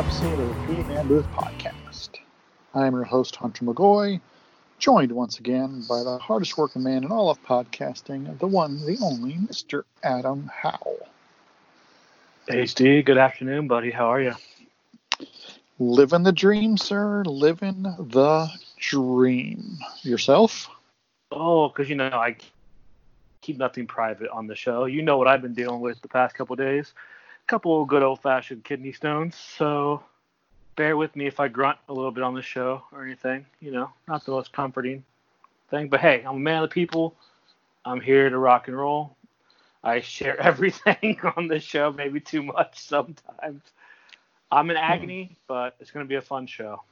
episode of the Three Man Booth Podcast. I am your host, Hunter McGoy, joined once again by the hardest working man in all of podcasting, the one, the only, Mr. Adam Howell. Hey Steve, good afternoon, buddy. How are you? Living the dream, sir. Living the dream. Yourself? Oh, because you know I keep nothing private on the show. You know what I've been dealing with the past couple days. A couple of good old-fashioned kidney stones. So bear with me if I grunt a little bit on the show or anything. You know, not the most comforting thing, but hey, I'm a man of the people. I'm here to rock and roll. I share everything on this show, maybe too much sometimes. I'm in agony, but it's going to be a fun show.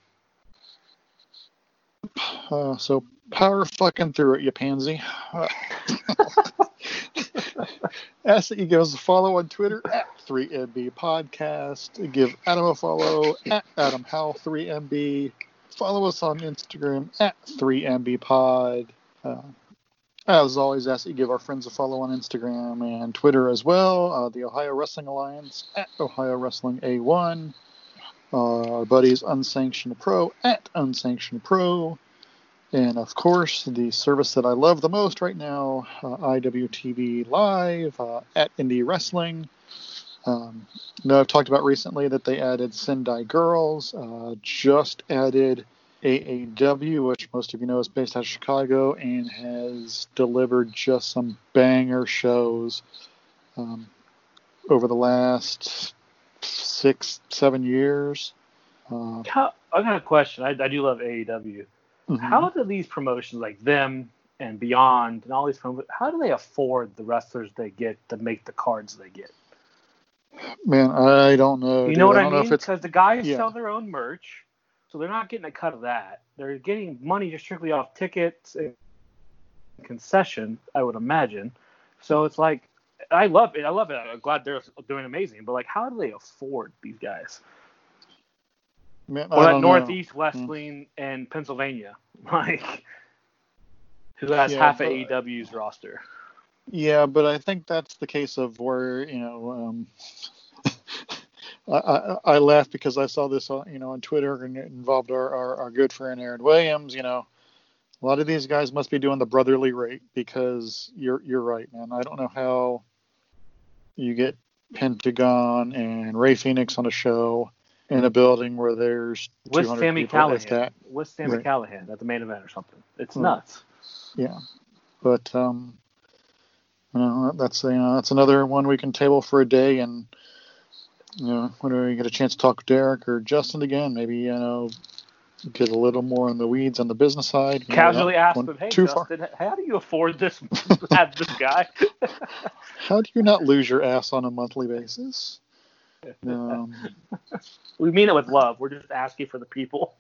Uh, so power fucking through it, you pansy. Ask that you give us a follow on Twitter at 3MB Podcast. Give Adam a follow at Adam Howell 3MB. Follow us on Instagram at 3MB Pod. Uh, as always, ask that you give our friends a follow on Instagram and Twitter as well. Uh, the Ohio Wrestling Alliance at Ohio Wrestling A1. Uh, our buddies Unsanctioned Pro at Unsanctioned Pro. And of course, the service that I love the most right now, uh, IWTV Live uh, at Indie Wrestling. Um, know, I've talked about recently that they added Sendai Girls, uh, just added AAW, which most of you know is based out of Chicago and has delivered just some banger shows um, over the last six, seven years. Uh, How, I got a question. I, I do love AEW. Mhm. How do these promotions like them and Beyond and all these promotions, how do they afford the wrestlers they get to make the cards they get? Man, I don't know. You dude. know what I, don't mean? Because the guys yeah. sell their own merch, so they're not getting a cut of that. They're getting money just strictly off tickets and concession, I would imagine. So it's like, I love it. I love it. I'm glad they're doing amazing. But like, how do they afford these guys? Man, Or that don't know. Northeast Wrestling and Pennsylvania, like, who has Yeah, half of AEW's roster. Yeah, but I think that's the case of where you know. Um, I, I, I laugh because I saw this on you know on Twitter and it involved our, our, our good friend Aaron Williams. You know, a lot of these guys must be doing the brotherly rate because you're you're right, man. I don't know how you get Pentagon and Rey Fenix on a show in a building where there's With 200 Sami Callihan. With Sammy Right. Callahan at the main event or something. It's Hmm. nuts. Yeah, but um, you know that's you know that's another one we can table for a day, and you know when we get a chance to talk with Derek or Justin again, maybe you know get a little more in the weeds on the business side. Casually ask them, hey, too far. Justin, how do you afford this, have this guy? How do you not lose your ass on a monthly basis? Um, we mean it with love. We're just asking for the people.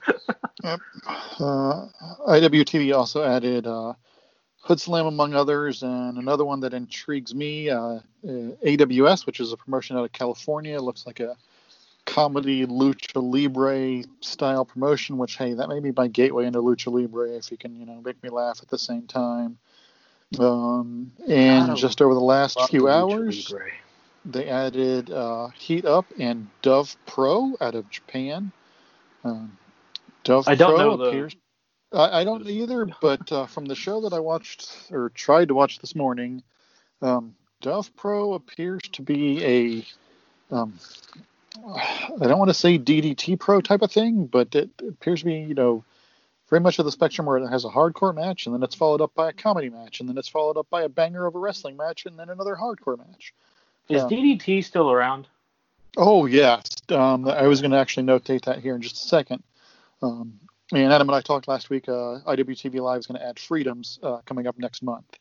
uh, IWTV also added uh, Hoodslam, among others, and another one that intrigues me, uh, uh, AWS, which is a promotion out of California. It looks like a comedy lucha libre style promotion. Which, hey, that may be my gateway into lucha libre if you can, you know, make me laugh at the same time. Um, and just over the last few hours, Libre. They added uh, Heat Up and Dove Pro out of Japan. Um, Dove I don't Pro know the- appears. I, I don't either, but uh, from the show that I watched or tried to watch this morning, um, Dove Pro appears to be a. Um, I don't want to say DDT Pro type of thing, but it, it appears to be, you know, very much of the spectrum where it has a hardcore match and then it's followed up by a comedy match and then it's followed up by a banger of a wrestling match and then another hardcore match. Is. DDT still around? Oh yes, um, I was going to actually notate that here in just a second. Um, and Adam and I talked last week. Uh, IWTV Live is going to add freedoms uh, coming up next month.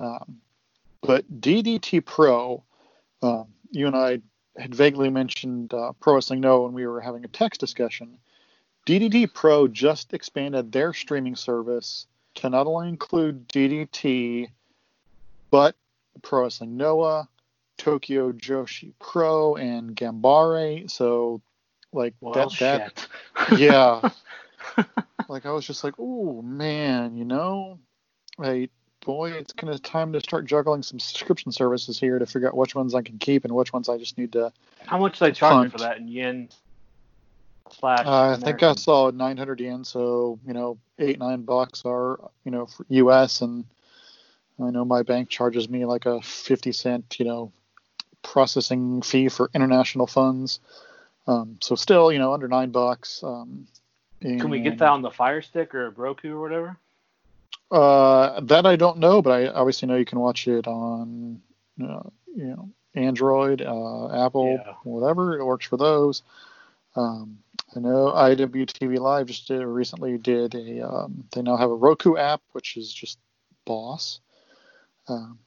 Um, but DDT Pro, um, you and I had vaguely mentioned uh, Pro Wrestling Noah when we were having a text discussion, DDT Pro just expanded their streaming service to not only include DDT, but Pro Wrestling Noah, Tokyo Joshi Pro, and Gambare. So, like Well, that, that yeah. like I was just like, oh man, you know, hey boy, it's gonna time to start juggling some subscription services here to figure out which ones I can keep and which ones I just need to. How much do they charge for that in yen? Slash. Uh, I think I saw 900 yen, so you know, eight nine bucks are you know for US, and I know my bank charges me like a 50 cent you know processing fee for international funds. Um, so still, you know, under nine bucks. Um, Can we get that on the Fire Stick or a Roku or whatever? Uh, that I don't know, but I obviously know you can watch it on, uh, you know, Android, uh, Apple, Yeah. whatever. It works for those. Um, I know IWTV Live just did, recently did a. Um, they now have a Roku app, which is just boss. Um,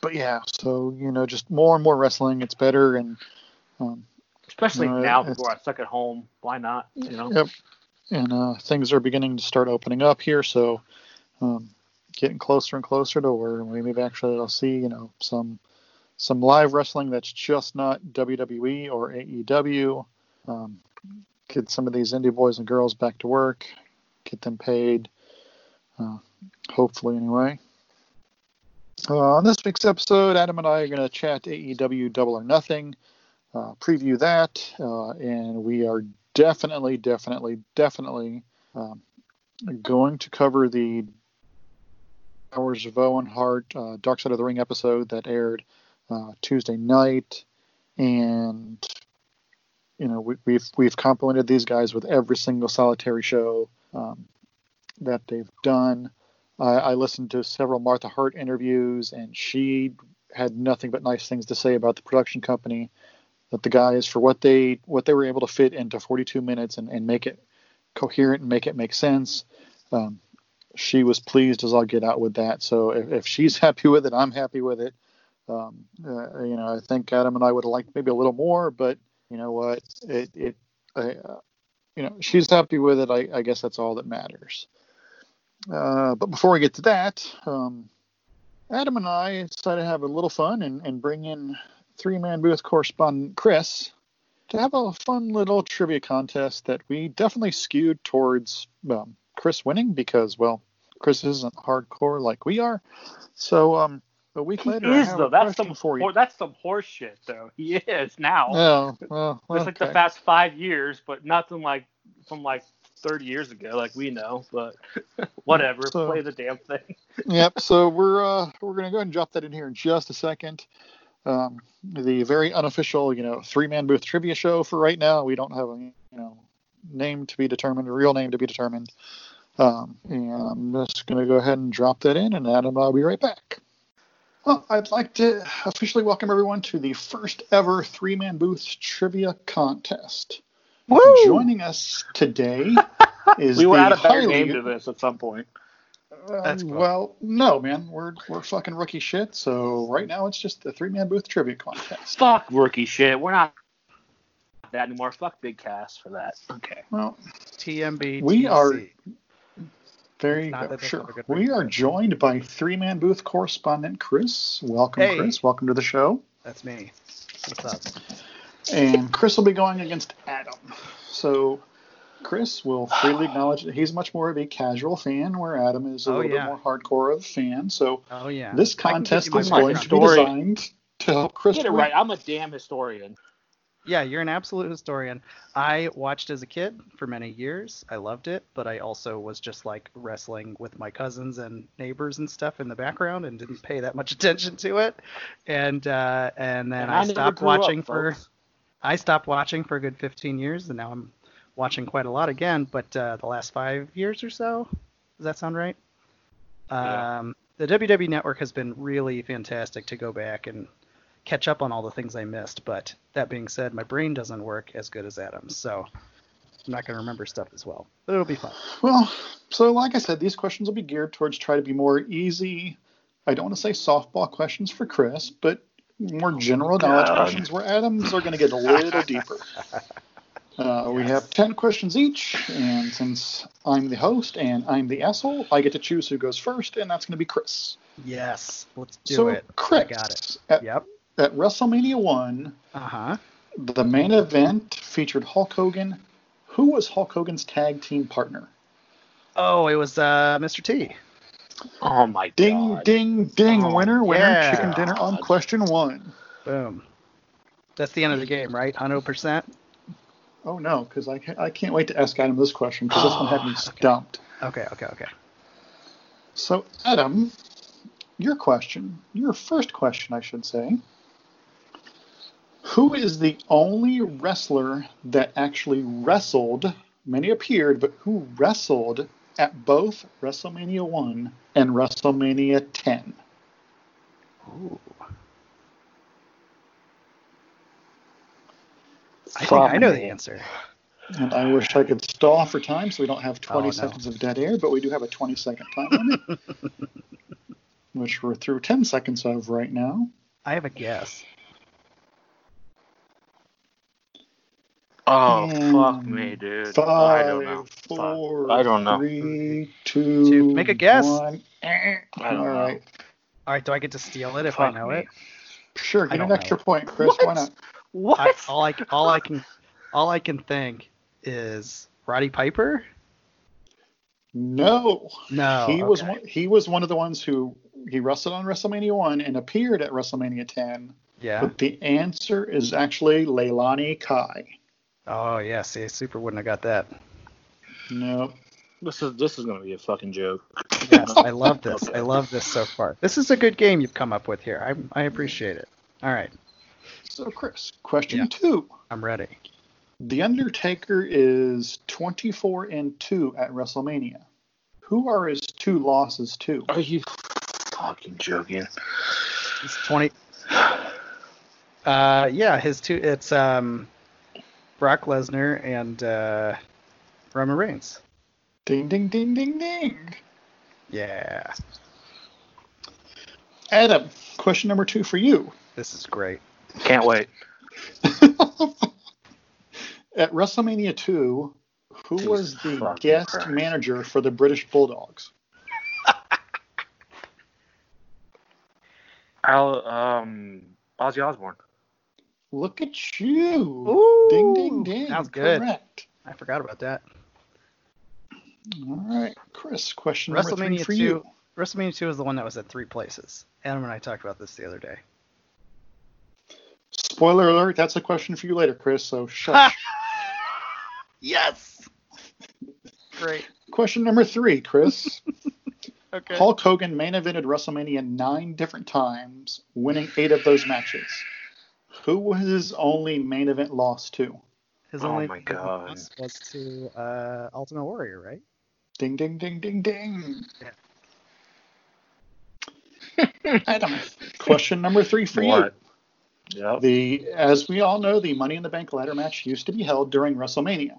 but yeah, so you know, just more and more wrestling. It's better, and um, Especially No, now, it's- people are stuck at home. Why not? You know. Yep. And uh, things are beginning to start opening up here, so um, getting closer and closer to where we maybe actually will see, you know, some some live wrestling that's just not WWE or AEW. Um, get some of these indie boys and girls back to work, get them paid. Uh, hopefully, anyway. Uh, on this week's episode, Adam and I are going to chat AEW Double or Nothing, uh, preview that, uh, and we are definitely, definitely, definitely um, going to cover the Hours of Owen Hart uh, Dark Side of the Ring episode that aired uh, Tuesday night, and you know we, we've we've complimented these guys with every single solitary show um, that they've done. I, listened to several Martha Hart interviews, and she had nothing but nice things to say about the production company that the guys for what they what they were able to fit into 42 minutes and, and make it coherent and make it make sense. Um, she was pleased as I'll get out with that. So if, if she's happy with it, I'm happy with it. Um, uh, you know, I think Adam and I would have liked maybe a little more, but you know what, it it I, uh, you know she's happy with it. I, I guess that's all that matters. Uh, but before we get to that, um, Adam and I decided to have a little fun and, and bring in three man booth correspondent Chris to have a fun little trivia contest that we definitely skewed towards um, Chris winning because, well, Chris isn't hardcore like we are. So um, a week He later, is though. That's some for you. that's some horse shit though. He is now. Oh, well, It's like the past five years, but nothing like from like 30 years ago, like we know. But whatever, So- play the damn thing. yep. So we're uh, we're gonna go ahead and drop that in here in just a second. Um, the very unofficial, you know, three man booth trivia show for right now. We don't have a you know name to be determined, a real name to be determined. Um, and I'm just gonna go ahead and drop that in, and Adam, I'll be right back. Well, I'd like to officially welcome everyone to the first ever three man booth trivia contest. Joining us today is We will the add a better highly- name to this at some point. That's uh, cool. well, no, man, we're we're fucking rookie shit. So right now it's just a three man booth trivia contest. Fuck rookie shit. We're not that anymore. Fuck big cast for that. Okay. Well, TMB. We are- TC. there you go. Sure. not a good We are joined by three man booth correspondent Chris. Welcome, Hey. Chris. Welcome to the show. That's me. What's up? And Chris will be going against Adam. So Chris will freely acknowledge that he's much more of a casual fan, where Adam is a Oh, little yeah. bit more hardcore of a fan. So Oh yeah. this I can give contest is going to be designed to help Chris Get it right. I'm a damn historian. Yeah, you're an absolute historian. I watched as a kid for many years. I loved it, but I also was just like wrestling with my cousins and neighbors and stuff in the background and didn't pay that much attention to it. And uh, and then And I, never stopped grew up, watching for folks. I stopped watching for a good 15 years, and now I'm watching quite a lot again. But uh, the last five years or so, does that sound right? Yeah. Um, the WWE Network has been really fantastic to go back and catch up on all the things I missed. But that being said, my brain doesn't work as good as Adam's, so I'm not going to remember stuff as well. But it'll be fun. Well, so like I said, these questions will be geared towards try to be more easy. I don't want to say softball questions for Chris, but more general knowledge questions where Adams are going to get a little deeper. Uh, We have 10 questions each, and since I'm the host and I'm the asshole, I get to choose who goes first, and that's going to be Chris. Yes. Let's do so, it. Chris, I got it. At, Yep. at WrestleMania 1, Uh huh. the main event featured Hulk Hogan. Who was Hulk Hogan's tag team partner? Oh, it was uh, Mr. T. Oh my Ding, god. ding, ding. Oh, winner, winner, yeah. chicken dinner on question one. Boom. That's the end of the game, right? 100%? Oh, no, because I, ca- I can't wait to ask Adam this question because this one had me Oh, okay. stumped. Okay, okay, okay. So, Adam, your question, your first question, I should say. Who is the only wrestler that actually wrestled? Many appeared, but who wrestled at both WrestleMania 1 and WrestleMania 10? Ooh. I think I know the answer. And I wish I could stall for time so we don't have 20 Oh, no. seconds of dead air, but we do have a 20 second time limit, which we're through 10 seconds of right now. I have a guess. Oh And fuck me, dude. Five, I don't know. Fuck. four, I don't know. three, two, Two. Make a guess. one. I don't All know. right. All right, do I get to steal it if I know me. it? Sure, get an extra know. point, Chris. What? Why not? What? I, all I all I can all I can think is Roddy Piper. No. No, he was one, he was one of the ones who he wrestled on WrestleMania 1 and appeared at WrestleMania 10. Yeah. But the answer is actually Leilani Kai. Oh yeah. See, Super wouldn't have got that. No. This is this is gonna be a fucking joke. Yes, I love this. Okay. I love this so far. This is a good game you've come up with here. I I appreciate it. All right, So, Chris, question Yeah. two. I'm ready. The Undertaker is 24 and 2 at WrestleMania. Who are his two losses to? Are you fucking joking? He's 20. Uh, yeah, his two. It's um, Brock Lesnar and uh, Roman Reigns. Ding, ding, ding, ding, ding. Yeah, Adam, question number two for you. this is great. Can't wait. At WrestleMania 2, who Jesus was the guest Christ. manager for the British Bulldogs? Al um Ozzy Osbourne. Look at you. Ooh, ding, ding, ding. Was good. Correct. I forgot about that. All right, Chris, question number three WrestleMania for 2. you. WrestleMania 2 is the one that was at three places. Adam and I talked about this the other day. Spoiler alert, that's a question for you later, Chris, so shush. yes. Great. question number three, Chris. Okay. Hulk Hogan main evented WrestleMania nine different times, winning eight of those matches. Who was his only main event loss to? His Oh only my God. loss was to uh, Ultimate Warrior, right? Ding, ding, ding, ding, ding. Yeah. Adam, question number three for What? Yep. The, as we all know, the Money in the Bank ladder match used to be held during WrestleMania.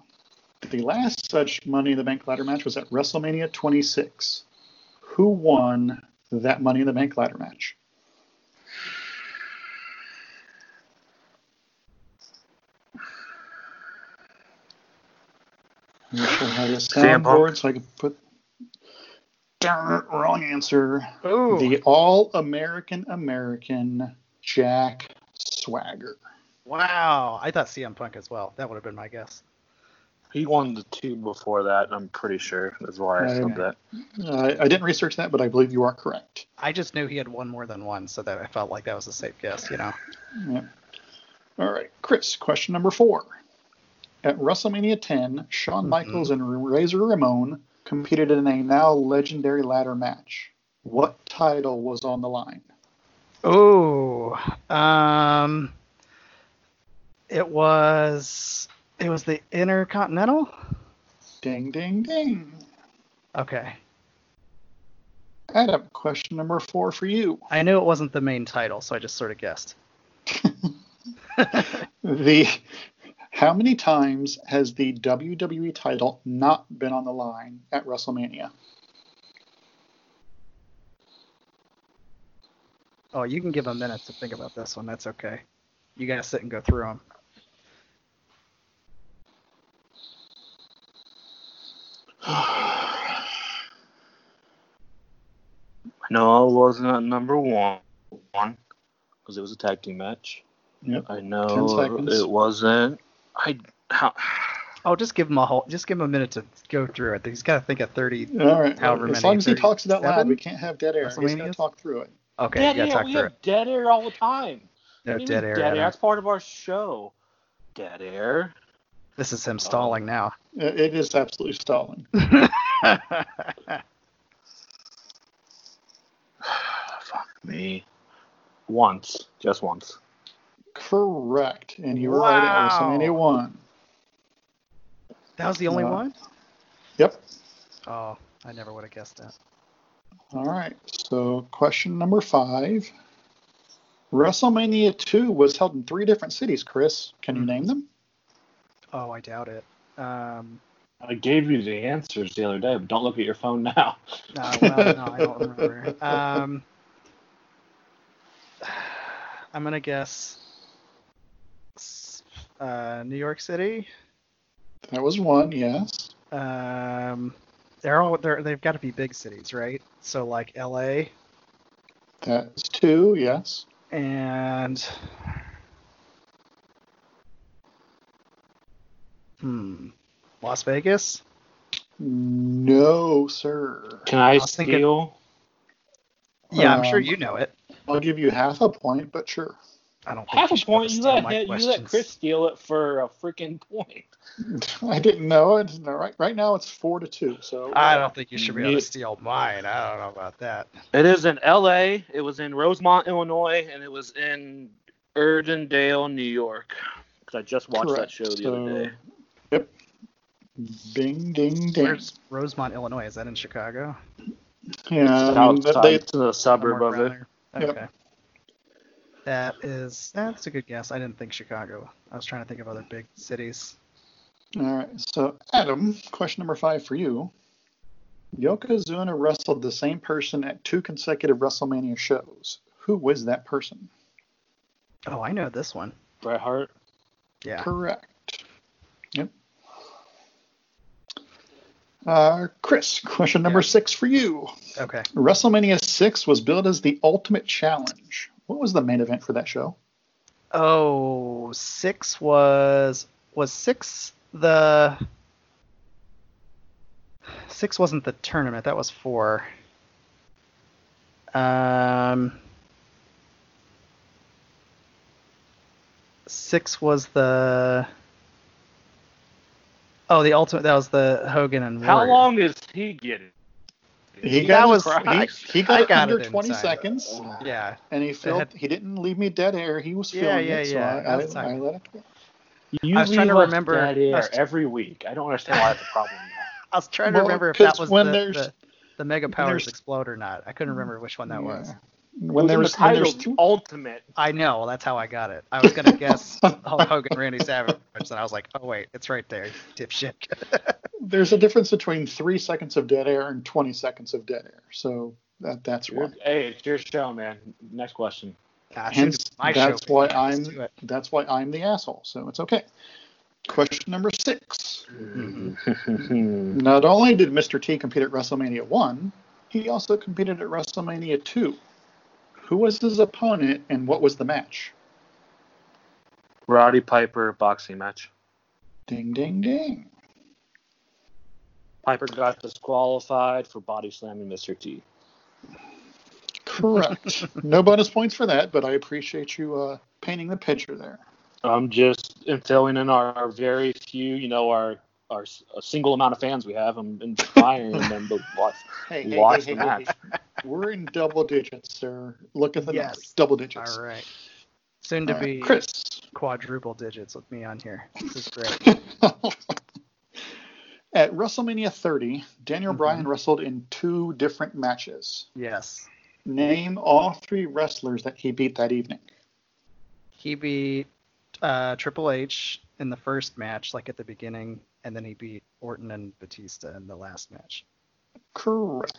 The last such Money in the Bank ladder match was at WrestleMania 26. Who won that Money in the Bank ladder match? I wish I had a soundboard so I could put. Darn it, wrong answer. Ooh. The All American American Jack Swagger. Wow. I thought CM Punk as well. That would have been my guess. He won the two before that, I'm pretty sure. That's why I said that. Uh, I didn't research that, but I believe you are correct. I just knew he had one more than one, so that I felt like that was a safe guess, you know. Yep. All right, Chris, question number four. At WrestleMania 10, Shawn Mhm. Michaels and Razor Ramon competed in a now legendary ladder match. What title was on the line? Oh, um, it was it was the Intercontinental. Ding, ding, ding. Okay, Adam, question number four for you. I knew it wasn't the main title, so I just sort of guessed. The how many times has the WWE title not been on the line at WrestleMania? Oh, you can give a minute to think about this one. That's okay. You got to sit and go through them. No, it wasn't at number one because it was a tag team match. Yep. I know it wasn't I how, Oh, just give him a whole. Just give him a minute to go through it. He's got to think of thirty. All right. However as many, long as he talks it out loud, we can't have dead air. He's got to talk through it. Okay, dead you air. talk We through have it. dead air all the time. No What dead air. Dead air. That's part of our show. Dead air. This is him stalling now. Uh, It is absolutely stalling. Fuck me. Once, just once. Correct. And you were right at Wow. WrestleMania 1. that was the only Uh, one. Yep. Oh, I never would have guessed that. All right. So, question number five. WrestleMania 2 was held in three different cities, Chris. Can you name them? Oh, I doubt it. Um, I gave you the answers the other day, but don't look at your phone now. no, well, no, I don't remember. Um, I'm gonna guess s- uh, New York City. That was one, yes. Um, they're all they're, they've got to be big cities, right? So like L.A. That's two, yes. and hmm, Las Vegas. No, sir. Can I, was thinking- steal? Yeah, I'm sure Um, you know it. I'll give you half a point, but sure. I don't think Half a should be able point. You let my him, you let. Chris steal it for a freaking point. I didn't know it. Right, right now it's four to two. So I don't think you should be able to steal mine. I don't know about that. It is in L.A. It was in Rosemont, Illinois, and it was in Uniondale, New York. Because I just watched that show the So, other day. Yep. Bing, ding, ding. Where's Rosemont, Illinois? Is that in Chicago? yeah, I mean, Outside, they, it's in a suburb of it. there? Yep. Okay. That is that's a good guess. I didn't think Chicago. I was trying to think of other big cities. All right. So, Adam, question number five for you. Yokozuna wrestled the same person at two consecutive WrestleMania shows. Who was that person? Oh, I know this one. Bret Hart. Yeah. Correct. Yep. Uh, Chris, question number Yeah. six for you. Okay. WrestleMania 6 was billed as the Ultimate Challenge. What was the main event for that show? Oh, six was was six the six wasn't the tournament. That was four. Um, six was the oh the ultimate. That was the Hogan and How Warrior. long is he getting? He That got was- he, he got, got under 20 time. seconds, Yeah. and he filled. had- he didn't leave me dead air. He was Yeah, filling yeah, it, so yeah, I, I, I let it go. You I was trying to remember- dead air was- every week. I don't understand why that's a problem. I was trying Well, to remember if that was when the, there's- the, the Mega Powers explode or not. I couldn't remember which one that was. Yeah. when When there the was when title there's two, ultimate. I know. Well, that's how I got it. I was gonna guess Hulk Hogan, Randy Savage, and I was like, oh wait, it's right there, dipshit. there's a difference between three seconds of dead air and 20 seconds of dead air. So that that's why. Hey, it's your show, man. Next question. Gosh, Hence, my that's show. why Let's I'm that's why I'm the asshole. So it's okay. Question number six. Mm-hmm. Not only did Mr. T compete at WrestleMania 1, he also competed at WrestleMania 2. Who was his opponent and what was the match? Roddy Piper boxing match. Ding, ding, ding. Piper got disqualified for body slamming Mr. T. Correct. no bonus points for that, but I appreciate you uh, painting the picture there. I'm just filling in our, our very few, you know, our our s- a single amount of fans we have. I'm inspiring them to watch. Hey, hey, Watch hey, the hey, match. hey, hey. We're in double digits, sir. Look at the Yes. numbers. Double digits. All right. Soon to All right, be Chris. quadruple digits with me on here. This is great. At WrestleMania 30, Daniel Mhm. Bryan wrestled in two different matches. yes. Name all three wrestlers that he beat that evening. He beat uh, Triple H in the first match, like at the beginning, and then he beat Orton and Batista in the last match. Correct.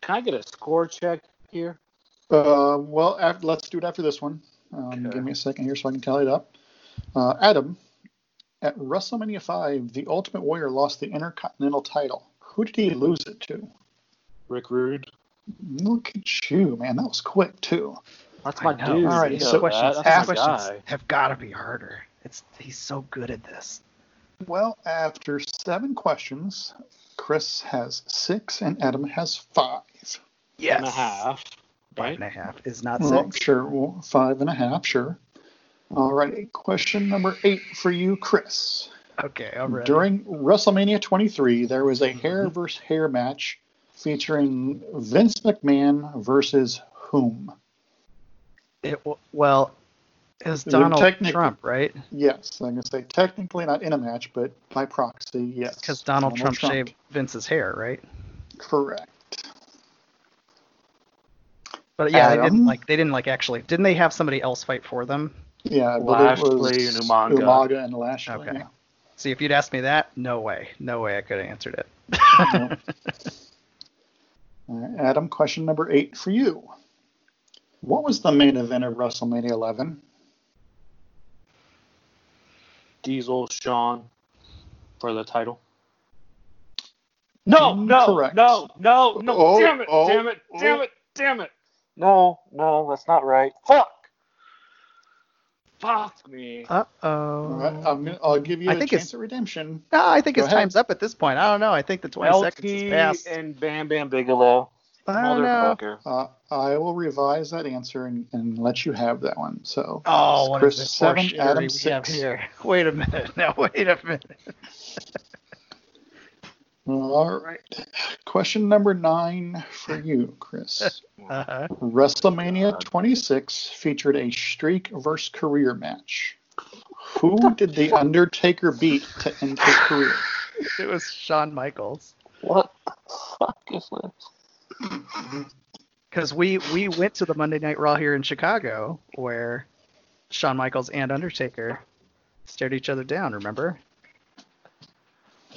Can I get a score check here? Uh, well, af let's do it after this one. Um, Okay. Give me a second here so I can tally it up. Uh, Adam, at WrestleMania 5, the Ultimate Warrior lost the Intercontinental title. Who did he lose it to? Rick Rude. Look at you, man. That was quick too. That's my dude. All right, so questions, that. these questions have got to be harder. It's he's so good at this. Well, after seven questions, Chris has six and Adam has five. Yes. And a half. Five Right? and a half is not Well, six. sure, well, five and a half, sure. All right, question number eight for you, Chris. Okay, I'm ready. During WrestleMania 23, there was a mm-hmm. hair versus hair match featuring Vince McMahon versus whom? It, well, it Donald Trump, right? Yes, I'm going to say technically not in a match, but by proxy, yes. Because Donald, Trump, shaved Vince's hair, right? Correct. But yeah, they didn't like they didn't like actually. Didn't they have somebody else fight for them? Yeah, I believe it was Lashley and Umaga. Umaga and Lashley. Okay. yeah. See, if you'd asked me that, no way, no way I could have answered it. Nope. All right, Adam, question number eight for you. What was the main event of WrestleMania 11? Diesel, Shawn, for the title. No, no, Incorrect. no, no, no. Oh, damn it, oh, damn it, oh. damn it, damn it. No, no, that's not right. Fuck. Fuck me. Uh All right, oh. I'm gonna, I'll give you I a think chance it's- at redemption. No, I think Go his ahead. time's up at this point. I don't know. I think the 20 seconds has LT passed. and Bam Bam Bigelow. I. Motherfucker. Uh, I will revise that answer and, and let you have that one. So, Oh, what Chris is seven, Adam six. here? Wait a minute. Now, wait a minute. all right. Question number nine for you, Chris. Uh-huh. WrestleMania 26 featured a streak versus career match. Who did The Undertaker beat to end his career? It was Shawn Michaels. What the fuck is this? Because we, we went to the Monday Night Raw here in Chicago where Shawn Michaels and Undertaker stared each other down, remember?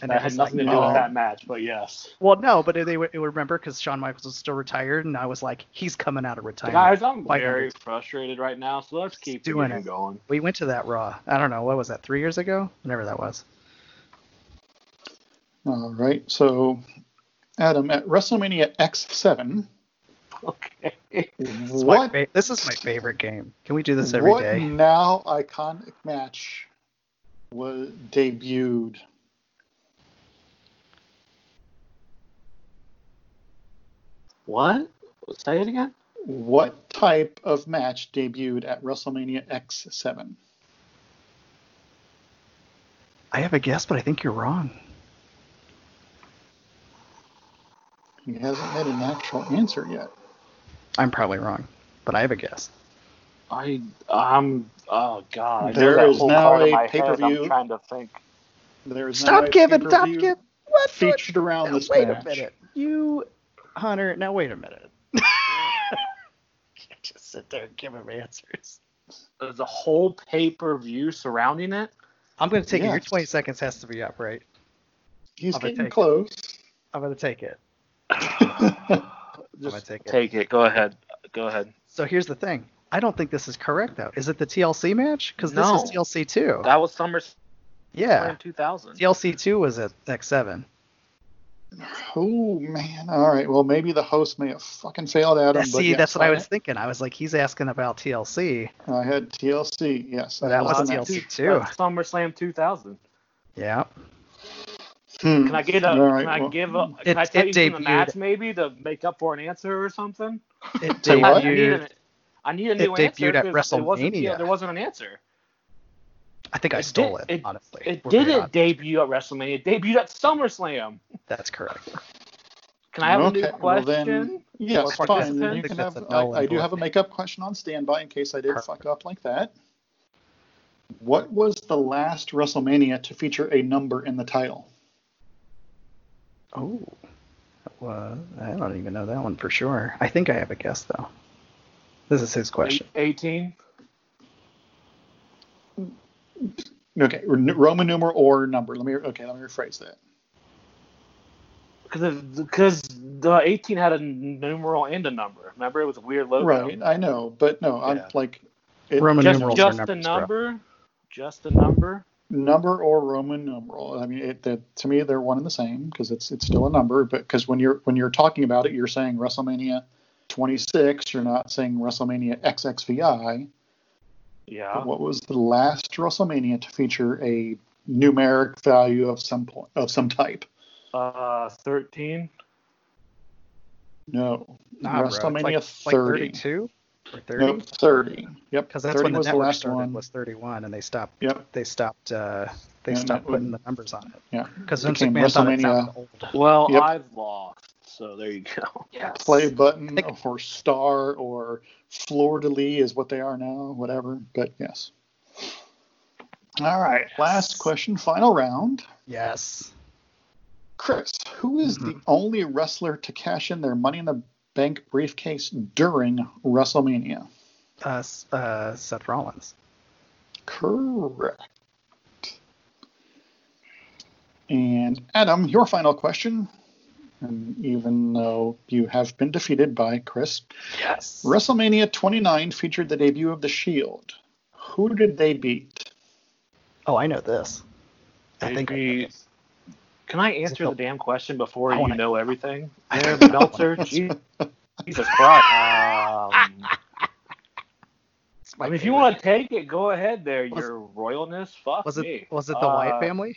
And That had nothing like, to do no. with that match, but yes. Well, no, but they would, remember because Shawn Michaels was still retired, and I was like, he's coming out of retirement. Guys, I'm Fight very Undertaker. frustrated right now, so let's keep Doing it. going. We went to that Raw. I don't know what was that, three years ago, whenever that was. All right. So, Adam, at WrestleMania X7, Okay. This is, my what, fa- this is my favorite game. Can we do this every what day? now iconic match was debuted? What? Say it again? What type of match debuted at WrestleMania X7? I have a guess, but I think you're wrong. He hasn't had an actual answer yet. I'm probably wrong, but I have a guess. I I'm oh god. I know There that is whole now part of a my head, pay-per-view. I'm trying to think. There is Stop a giving, stop pay-per-view giving. What? featured around Now, this wait match. a minute. You, Hunter, now wait a minute. can't just sit there and give him answers. There's a whole pay per view surrounding it. I'm going to take it. Your 20 seconds has to be up, right? He's I'm getting take it. close. I'm going to take it. I'm going Just take it. take it. Go ahead. Go ahead. So here's the thing. I don't think this is correct, though. Is it the TLC match? Because this No. is TLC 2. That was SummerSlam yeah. 2000. TLC 2 was at X7. Oh man! All right. Well, maybe the host may have fucking failed Adam. but See, yes, that's what I I was thinking. I was like, he's asking about TLC. I had TLC. Yes, Well, that was the TLC match. too. That's SummerSlam 2000. Yeah. Hmm. Can I get a? All right, can I well- give a? It- Can I tell it you from the match maybe to make up for an answer or something? It Say what? I need, debuted. an, I need a It new answer. debuted at 'cause There wasn't, WrestleMania. yeah, there wasn't an answer. I think I stole did- it, it- honestly. It didn't debut at WrestleMania. It debuted at SummerSlam. That's correct. Can I have a okay. new Well, question? then, yes, fine. Then I you can have. I, I do have a makeup question on standby in case I did Perfect. fuck up like that. What was the last WrestleMania to feature a number in the title? Oh. Well, I don't even know that one for sure. I think I have a guess though. This is his question. 18. Okay, Roman numeral or number. Let me. Okay, let me rephrase that. Because because the 18 had a numeral and a number. Remember, it was a weird logo. Right, I know, but no, I'm like. It, Roman Just, numerals just are a numbers, bro. number. Just a number. Number or Roman numeral. I mean, it, that, to me, they're one and the same because it's it's still a number. But because when you're when you're talking about it, you're saying WrestleMania 26. You're not saying WrestleMania XXVI. Yeah. But what was the last WrestleMania to feature a numeric value of some point of some type? Uh, 13. No. Nah, bro, WrestleMania like, 30. like 32 or 30. Nope, 30. Yep. Because that's when the was the network last started. one. Was 31, and they stopped. Yep. They stopped. Uh, they And stopped that would- putting the numbers on it. Yeah. Because Vince McMahon thought it WrestleMania- sounded old. Well, Yep. I've lost, so there you go. Yes. play button think- or star or fleur de lis is what they are now, whatever. But yes. All right. Last question, final round. Yes. Chris, who is the Mhm. only wrestler to cash in their Money in the Bank briefcase during WrestleMania? Uh, uh, Seth Rollins. Correct. And Adam, your final question. And even though you have been defeated by Chris, Yes. WrestleMania 29 featured the debut of The Shield. Who did they beat? Oh, I know this. I think. I know this. Can I answer the- the damn question before you wanna- know everything? I There, wanna Meltzer. answer. Jesus Jesus Christ. Um, I mean, if you want to take it, go ahead there, Was- your royalness. Fuck Was me. it was it the Wyatt Uh, family?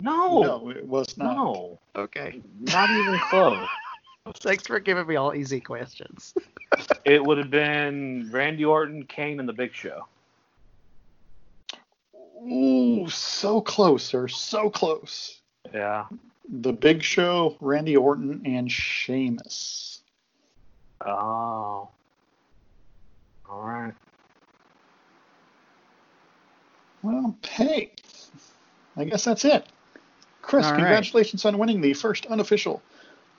No, No, it was not. no, Okay. not even close. Thanks for giving me all easy questions. It would have been Randy Orton, Kane, and the Big Show. Ooh, so close, sir. So close. Yeah. The Big Show, Randy Orton, and Sheamus. Oh. All right. Well, hey, I guess that's it. Chris, All right. congratulations on winning the first unofficial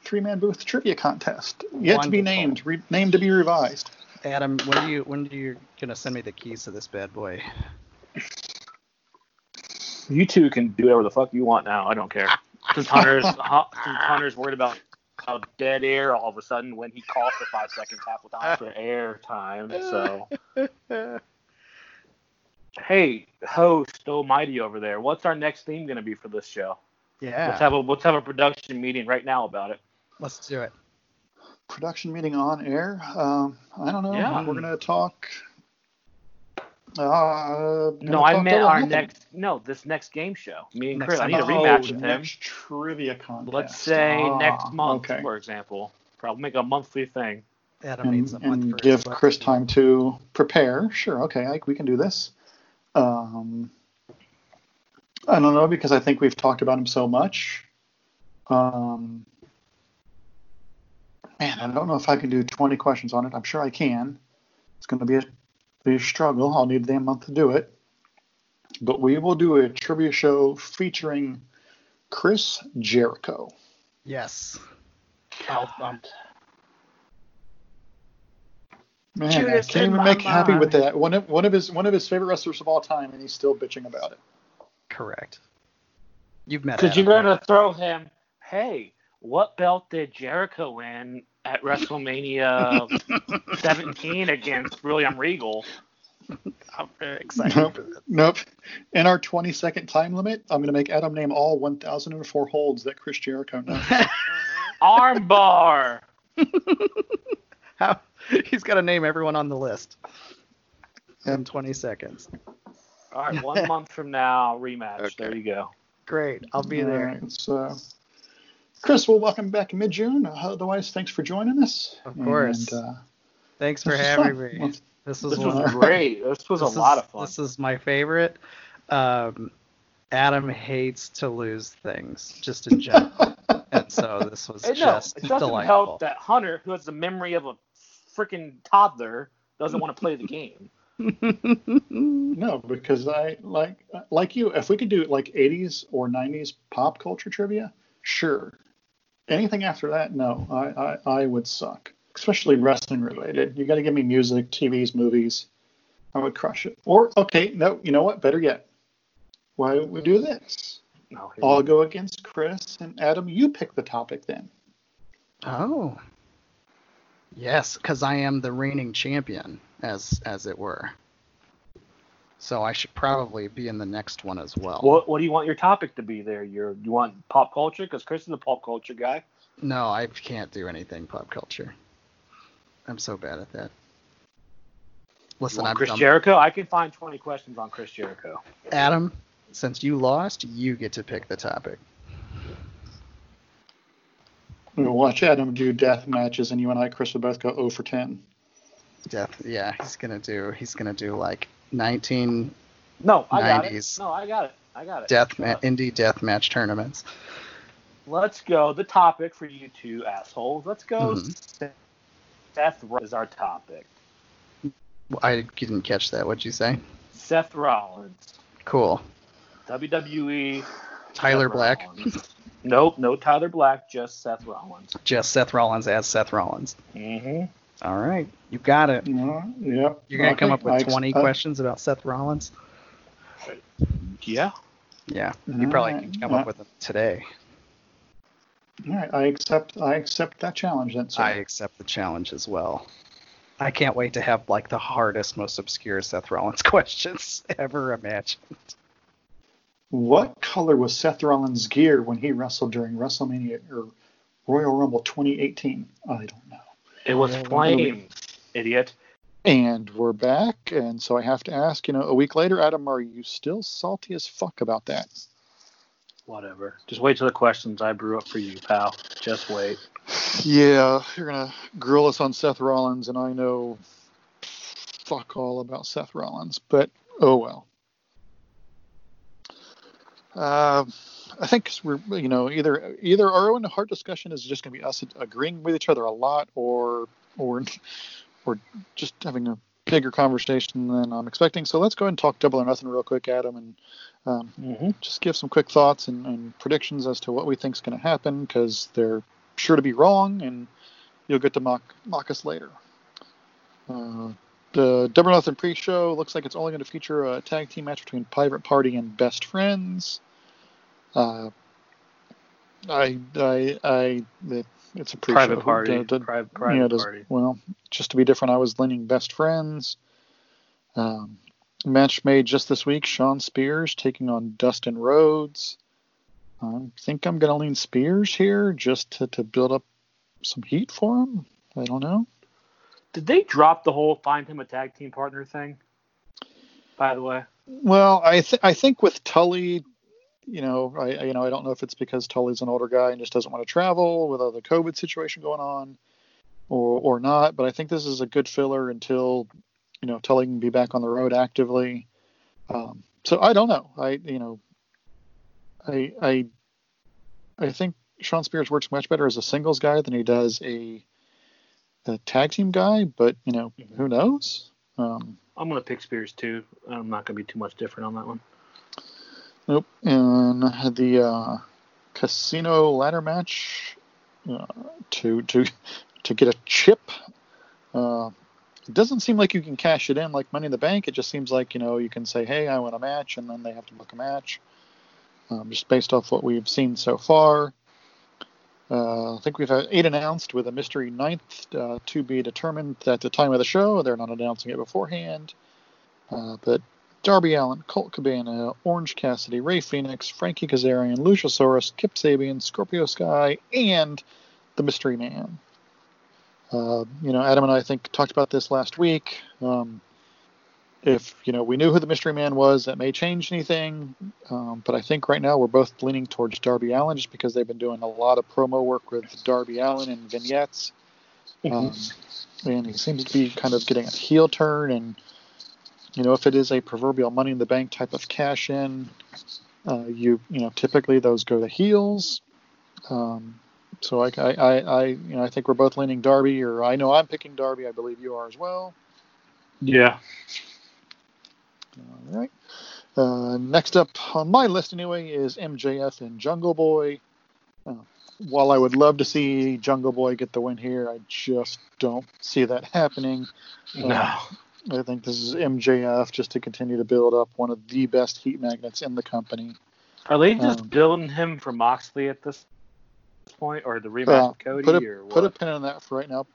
three-man booth trivia contest. Yet to be named, re- named to be revised. Adam, when do you when are you gonna send me the keys to this bad boy? You two can do whatever the fuck you want now. I don't care. Since Hunter's since Hunter's worried about how dead air all of a sudden when he calls for five seconds half the time for air time. So hey, host Almighty over there, what's our next theme gonna be for this show? Yeah. Let's have a let's have a production meeting right now about it. Let's do it. Production meeting on air. Um, I don't know. Yeah. We're gonna talk. Uh, No, I meant our Nothing. next no, this next game show. Me and Next Chris. I need a Oh, rematch with him. next trivia contest. Let's say Ah, next month, okay. for example. Probably make a monthly thing. Adam and, needs a month and for give his butt. Chris time to prepare. Sure, okay, I, we can do this. Um, I don't know because I think we've talked about him so much. Um, man, I don't know if I can do 20 questions on it. I'm sure I can. It's going to be a, be a struggle. I'll need a damn month to do it. But we will do a trivia show featuring Chris Jericho. Yes. I'll, Man, Judas I can't even my make happy with that. One of one of his one of his favorite wrestlers of all time, and he's still bitching about it. correct. You've met. Because you're Adam, gonna throw him. Hey, what belt did Jericho win at WrestleMania 17 against William Regal? I'm very excited. Nope. Nope. In our 20 second time limit, I'm going to make Adam name all 1,004 holds that Chris Jericho knows. Armbar. How? He's got to name everyone on the list in 20 seconds. All right, one month from now, rematch. Okay. There you go. Great. I'll be there. Alright, so, Chris, we'll welcome back in mid June. Otherwise, thanks for joining us. Of course. And, uh, Thanks for having fun. me. Well, This was This was great. This was a this lot of fun. This is my favorite. Um, Adam hates to lose things, just in general, and so this was Hey, no, just it doesn't delightful. help that Hunter, who has the memory of a freaking toddler, doesn't want to play the game. No, because I like like you. If we could do like 80s or 90s pop culture trivia, sure. Anything after that, no, I I, I would suck. Especially wrestling related. You got to give me music, TVs, movies. I would crush it. Or okay, no, you know what? Better yet. Why don't we do this? No, I'll go against Chris and Adam. You pick the topic then. oh, yes, because I am the reigning champion, as as it were. So I should probably be in the next one as well. What What do you want your topic to be there? Your you want pop culture? Because Chris is a pop culture guy. No, I can't do anything pop culture. I'm so bad at that. Listen, Want I'm Chris dumb. Jericho. I can find 20 questions on Chris Jericho. Adam, since you lost, you get to pick the topic. We'll watch Adam do death matches, and you and I, Chris, will both go 0 for 10. Death. Yeah, he's gonna do. He's gonna do like 19 No, I got 90s. it. No, I got it. I got it. death ma- indie death match tournaments. Let's go. The topic for you two assholes. Let's go. Mhm. Seth Rollins is our topic. I didn't catch that. What'd you say? Seth Rollins, Cool. WWE. Tyler Seth Black. Rollins. nope, no Tyler Black, just Seth Rollins. Just Seth Rollins as Seth Rollins. Mm-hmm. All right, you got it. Uh, yeah. You're gonna come up with I 20 uh, questions about Seth Rollins. Yeah. Yeah, you probably Alright, can come yeah. up with them today. All right, I accept. I accept that challenge. Then, sir. I accept the challenge as well. I can't wait to have like the hardest, most obscure Seth Rollins questions ever imagined. What color was Seth Rollins' gear when he wrestled during WrestleMania or Royal Rumble 2018? I don't know. It was flames, idiot. And we're back, and so I have to ask, you know, a week later, Adam, are you still salty as fuck about that? Whatever. Just wait till the questions I brew up for you, pal. Just wait. Yeah, you're gonna grill us on Seth Rollins, and I know fuck all about Seth Rollins, but oh well. Uh, I think we're, you know, either either our own heart discussion is just gonna be us agreeing with each other a lot, or or or just having a bigger conversation than I'm expecting. So let's go ahead and talk double or nothing real quick, Adam, and um, Mm-hmm. just give some quick thoughts and, and predictions as to what we think is going to happen because they're sure to be wrong and you'll get to mock mock us later. Uh, the Double or Nothing pre-show looks like it's only going to feature a tag team match between Private Party and Best Friends. Uh, I, I, I, it, it's a pre-show. Private party. The- the- private yeah, private it is- party. Well, just to be different, I was leaning Best Friends. Um, match made just this week: Shawn Spears taking on Dustin Rhodes. I think I'm going to lean Spears here just to, to build up some heat for him. I don't know. Did they drop the whole find him a tag team partner thing? By the way. Well, I th- I think with Tully, you know, I you know I don't know if it's because Tully's an older guy and just doesn't want to travel with all the COVID situation going on, or or not. But I think this is a good filler until you know Tully can be back on the road actively. Um, so I don't know. I you know, I I I think Shawn Spears works much better as a singles guy than he does a a tag team guy. But you know, who knows? Um, I'm gonna pick Spears too. I'm not gonna be too much different on that one. Nope. And the uh, casino ladder match uh, to to to get a chip. Uh, it doesn't seem like you can cash it in like Money in the Bank. It just seems like you know you can say, "Hey, I want a match," and then they have to book a match. Um, just based off what we've seen so far. Uh, I think we've had eight announced with a mystery ninth uh, to be determined at the time of the show. They're not announcing it beforehand. Uh, but Darby Allin, Colt Cabana, Orange Cassidy, Rey Fenix, Frankie Kazarian, Luchasaurus, Kip Sabian, Scorpio Sky, and the Mystery Man. Uh, you know, Adam and I, I think talked about this last week. Um, if you know we knew who the Mystery Man was, that may change anything. Um, but I think right now we're both leaning towards Darby Allin just because they've been doing a lot of promo work with Darby Allin and vignettes. Um, and he seems to be kind of getting a heel turn and you know if it is a proverbial money in the bank type of cash in uh, you you know typically those go to heels. Um, so I, I, I, I you know I think we're both leaning Darby or I know I'm picking Darby. I believe you are as well. Yeah. all right. Uh, next up on my list anyway is MJF and Jungle Boy. Uh, while I would love to see Jungle Boy get the win here I just don't see that happening. No. I think this is MJF just to continue to build up one of the best heat magnets in the company. Are they just Um, building him for Moxley at this point, or the rematch Uh, with Cody, put a or what? put a pin in that for right now.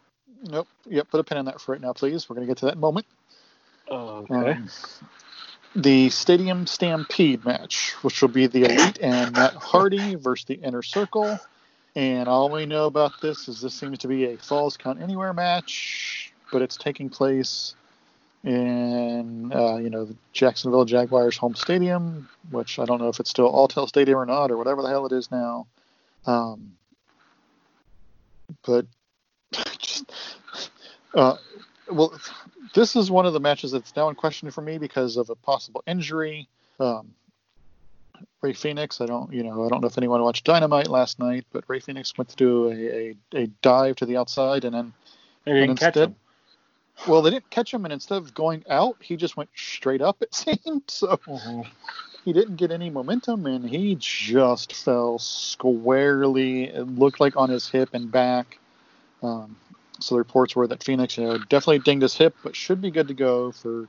Nope. Yep. Put a pin in that for right now, please. We're gonna get to that moment. Oh, okay. Um, the Stadium Stampede match, which will be the Elite and Matt Hardy versus the Inner Circle. And all we know about this is this seems to be a Falls Count Anywhere match, but it's taking place in uh, you know the Jacksonville Jaguars home stadium, which I don't know if it's still Alltel Stadium or not, or whatever the hell it is now. Um, but just, uh, well, this is one of the matches that's now in question for me because of a possible injury. Um, Rey Fenix, I don't, you know, I don't know if anyone watched Dynamite last night, but Rey Fenix went to do a, a, a dive to the outside and then and catch instead- him. Well, they didn't catch him, and instead of going out, he just went straight up. It seemed so he didn't get any momentum, and he just fell squarely. It looked like on his hip and back. Um, so the reports were that Fenix, you know, definitely dinged his hip, but should be good to go for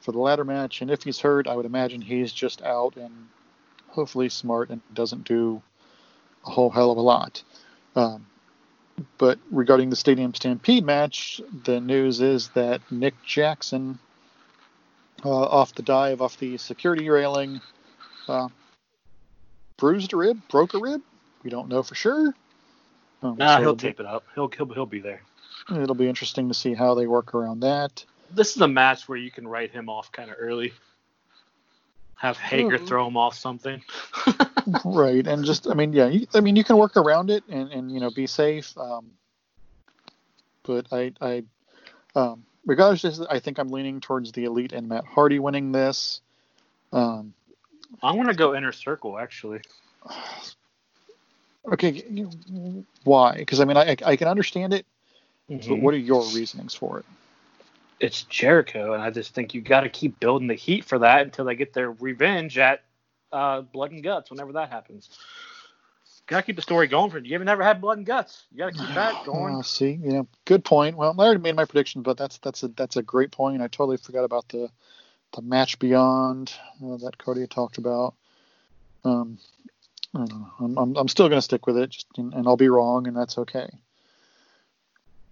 for the ladder match. And if he's hurt, I would imagine he's just out and hopefully smart and doesn't do a whole hell of a lot. Um, but regarding the Stadium Stampede match, the news is that Nick Jackson, uh, off the dive, off the security railing, uh, bruised a rib, broke a rib. We don't know for sure. Um, Nah, so he'll it'll be- tape it up. He'll, he'll he'll be there. It'll be interesting to see how they work around that. This is a match where you can write him off kind of early. Have Hager Mhm. throw him off something. right and just i mean yeah you, i mean you can work around it and and you know be safe um but i i um regardless i think i'm leaning towards the elite and matt hardy winning this um I'm gonna go inner circle actually. okay why because i mean I, I can understand it but what are your reasonings for it It's Jericho, and I just think you got to keep building the heat for that until they get their revenge at uh, Blood and Guts. Whenever that happens, got to keep the story going for you. You haven't never had Blood and Guts. You got to keep that going. Uh, see, you know, good point. Well, I already made my prediction, but that's that's a that's a great point. I totally forgot about the the match beyond uh, that Cody had talked about. Um, I don't know. I'm I'm, I'm still going to stick with it, just, and, and I'll be wrong, and that's okay.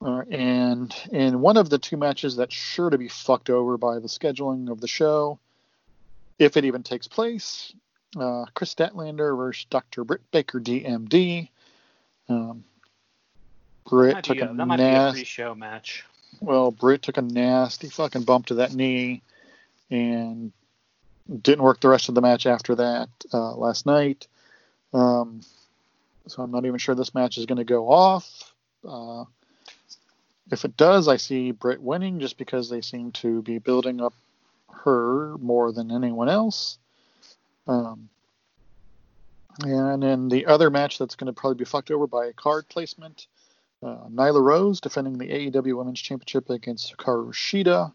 Uh, and in one of the two matches that's sure to be fucked over by the scheduling of the show, if it even takes place, uh, Kris Statlander versus Dr. Britt Baker, DMD. Um, Britt took a- a that might be a nasty. pre-show match. Well, Britt took a nasty fucking bump to that knee, and didn't work the rest of the match after that uh, last night. Um, so I'm not even sure this match is going to go off. Uh, if it does, I see Britt winning just because they seem to be building up her more than anyone else. Um, and then the other match that's going to probably be fucked over by a card placement. Uh, Nyla Rose defending the AEW Women's Championship against Hikaru Shida.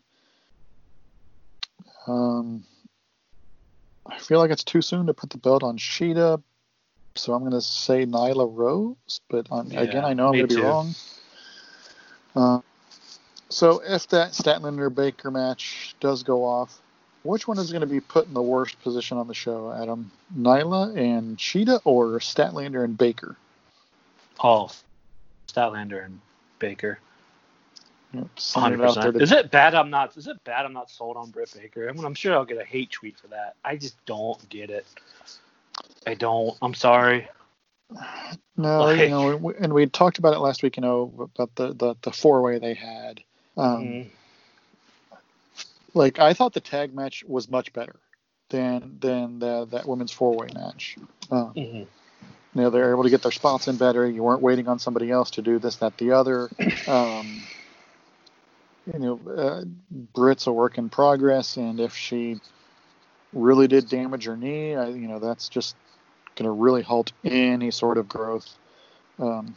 Um, I feel like it's too soon to put the belt on Shida, so I'm going to say Nyla Rose. But um, Yeah, again, I know I'm going to be wrong. Uh, so if that Statlander Baker match does go off, which one is going to be put in the worst position on the show, Adam? Nyla and Shida or Statlander and Baker? Oh, Statlander and Baker. You know, sending it Hundred out there percent. to Is it bad? I'm not. Is it bad? I'm not sold on Britt Baker. I mean, I'm sure I'll get a hate tweet for that. I just don't get it. I don't. I'm sorry. No, Like- you know, we- and we talked about it last week. You know, about the the, the four way they had. Um, Mm. Like I thought the tag match was much better than than the, that women's four way match. Um, Mhm. you know, they're able to get their spots in better. You weren't waiting on somebody else to do this, that, the other. Um, you know, uh, Britt's a work in progress, and if she really did damage her knee, I, you know, that's just going to really halt any sort of growth um,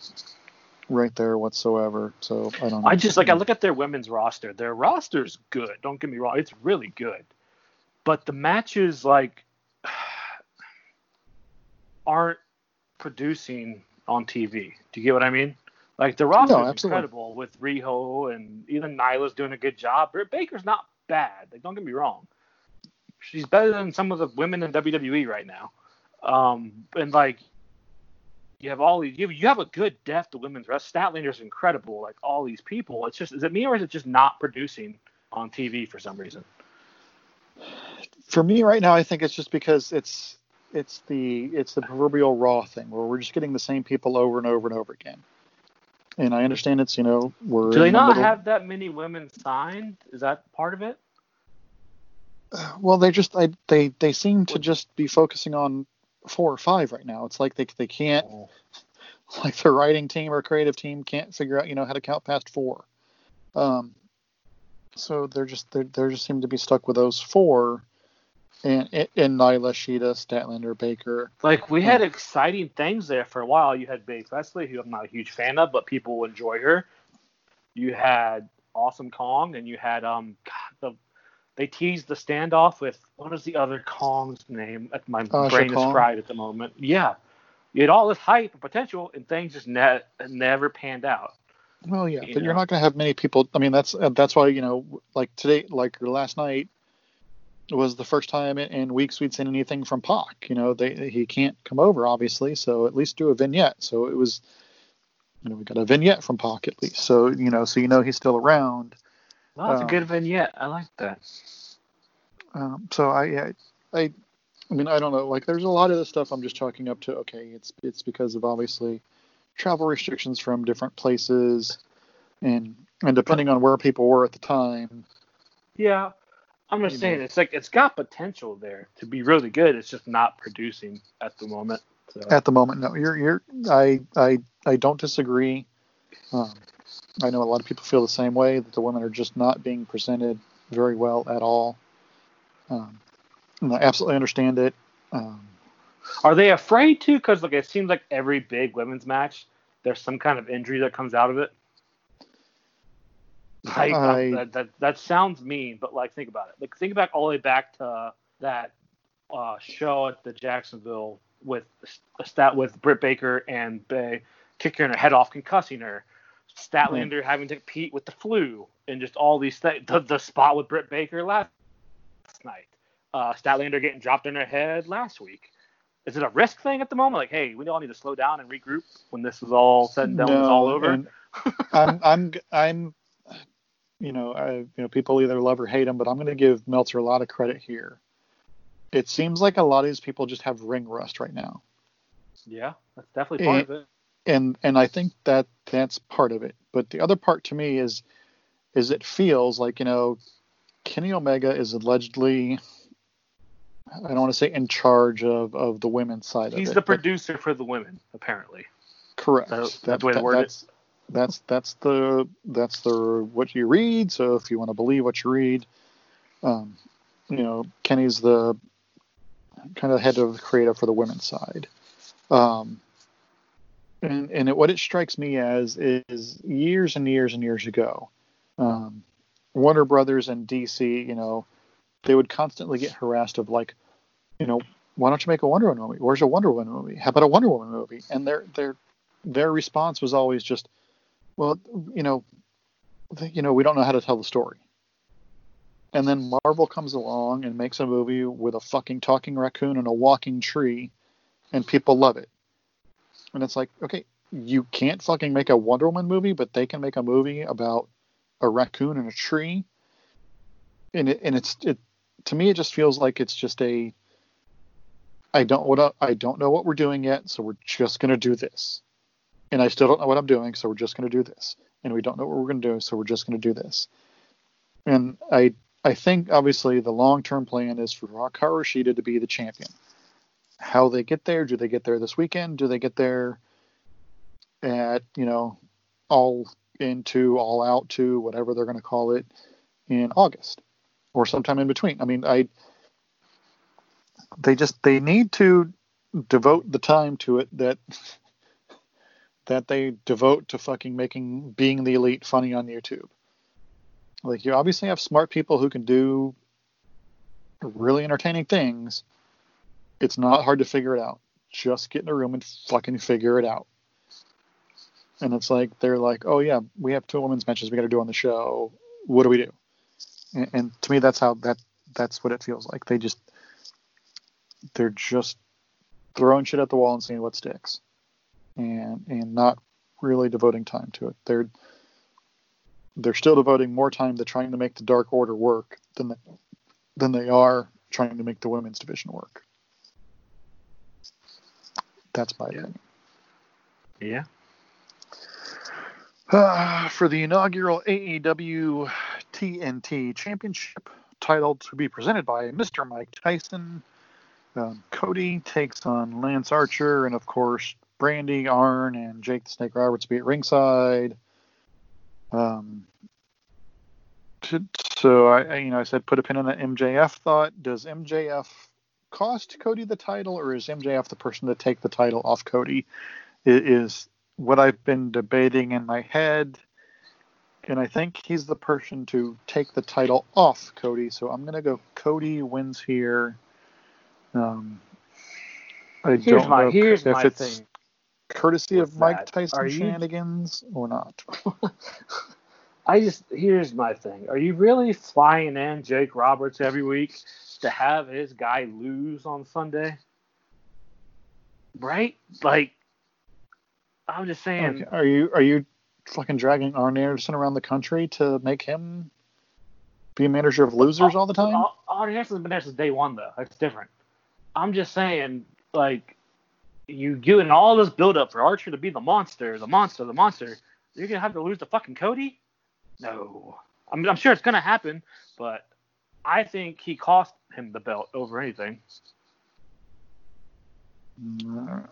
right there whatsoever. So I don't know. I just like I look at their women's roster. Their roster's good. Don't get me wrong, it's really good. But the matches like aren't producing on TV. Do you get what I mean? Like the roster No, is incredible with Riho and even Nyla's doing a good job. Britt Baker's not bad. Like don't get me wrong. She's better than some of the women in WWE right now. Um, and like you have all these, you have, you have a good depth of women's wrestling. Statlander's incredible. Like all these people, it's just is it me or is it just not producing on TV for some reason? For me right now, I think it's just because it's it's the it's the proverbial raw thing where we're just getting the same people over and over and over again. And I understand it's you know we're Do they the not middle- have that many women signed? Is that part of it? well they just I, they they seem to just be focusing on four or five right now. It's like they they can't like the writing team or creative team can't figure out you know how to count past four. Um, so they're just they're, they're just seem to be stuck with those four, and and Nyla, Shida, Statlander, Baker. Like we had exciting things there for a while. You had Babe Wesley, who I'm not a huge fan of, but people enjoy her. You had Awesome Kong, and you had um God, the they teased the standoff with what is the other Kong's name? At my brain is fried at the moment. Yeah, you had all this hype and potential, and things just ne- never panned out. Well, yeah, You but you're not going to have many people. I mean, that's uh, that's why you know, like today, like last night was the first time in, in weeks we'd seen anything from Pac. You know, they he can't come over obviously, so at least do a vignette. So it was, you know, we got a vignette from Pac at least. So you know, so you know he's still around. That's Um, a good vignette. I like that. Um, so I, I, I, I mean, I don't know. Like, there's a lot of this stuff I'm just chalking up to. Okay, it's it's because of obviously travel restrictions from different places, and and depending on where people were at the time. Yeah, I'm just saying it's like it's got potential there to be really good. It's just not producing at the moment. So. At the moment, no, you're you're. I I I don't disagree. Um, I know a lot of people feel the same way that the women are just not being presented very well at all. Um, and I absolutely understand it. Um, Are they afraid to? Because like it seems like every big women's match, there's some kind of injury that comes out of it. Like um, I- that, that that sounds mean, but like think about it. Like think back all the way back to that uh, show at the Jacksonville with a stat with Britt Baker and Bay kicking her head off, concussing her. Statlander having to compete with the flu and just all these things. The, the spot with Britt Baker last night. Uh, Statlander getting dropped in her head last week. Is it a risk thing at the moment? Like, hey, we all need to slow down and regroup when this is all said and done, when it's all over. I'm, I'm, I'm, you know, I, you know, people either love or hate him, but I'm going to give Meltzer a lot of credit here. It seems like a lot of these people just have ring rust right now, yeah, that's definitely part of it. And and I think that that's part of it. But the other part to me is, is it feels like you know, Kenny Omega is allegedly. I don't want to say in charge of, of the women's side He's of it. He's the producer for the women, apparently. Correct. That- that's That- the way that- word it. that's, that's that's the that's the what you read. So if you want to believe what you read, um, you know, Kenny's the kind of head of creative for the women's side. Um, and and it, what it strikes me as is years and years and years ago, um, Warner Brothers and DC, you know, they would constantly get harassed of like, you know, why don't you make a Wonder Woman movie? Where's a Wonder Woman movie? How about a Wonder Woman movie? And their their their response was always just, well, you know, you know, we don't know how to tell the story. And then Marvel comes along and makes a movie with a fucking talking raccoon and a walking tree, and people love it. And it's like, okay, you can't fucking make a Wonder Woman movie, but they can make a movie about a raccoon and a tree. And it, and it's it to me it just feels like it's just a I don't what I don't know what we're doing yet, so we're just gonna do this. And I still don't know what I'm doing, so we're just gonna do this. And we don't know what we're gonna do, so we're just gonna do this. And I I think obviously the long term plan is for Shida to be the champion. How they get there? Do they get there this weekend? Do they get there at you know all into all out to whatever they're going to call it in August or sometime in between? I mean, I they just they need to devote the time to it that that they devote to fucking making being the elite funny on YouTube. Like you obviously have smart people who can do really entertaining things. It's not hard to figure it out. Just get in a room and fucking figure it out. And it's like they're like, oh yeah, we have two women's matches we got to do on the show. What do we do? And, and to me, that's how that that's what it feels like. They just they're just throwing shit at the wall and seeing what sticks, and and not really devoting time to it. They're they're still devoting more time to trying to make the Dark Order work than the, than they are trying to make the women's division work. That's my Yeah. opinion. Yeah. Uh, for the inaugural AEW TNT Championship title to be presented by Mr. Mike Tyson, um, Cody takes on Lance Archer, and of course, Brandi, Arn, and Jake the Snake Roberts be at ringside. Um, to- so I, I- you know, I said put a pin on that MJF thought. Does MJF cost Cody the title, or is MJF the person to take the title off Cody? It is what I've been debating in my head, and I think he's the person to take the title off Cody. So I'm gonna go Cody wins here. Um, I Here's don't my know here's if my it's thing. courtesy of Mike that. Tyson Are you- shenanigans or not. I just here's my thing. Are you really flying in Jake Roberts every week to have his guy lose on Sunday? Right? Like I'm just saying Are you are you fucking dragging Arn Anderson around the country to make him be a manager of losers all the time? Arn Anderson's been there since day one though. That's different. I'm just saying, like, you doing all this build up for Archer to be the monster, the monster, the monster. You're gonna have to lose to fucking Cody? No. I mean, I'm sure it's gonna happen, but I think he cost him the belt over anything. Mm,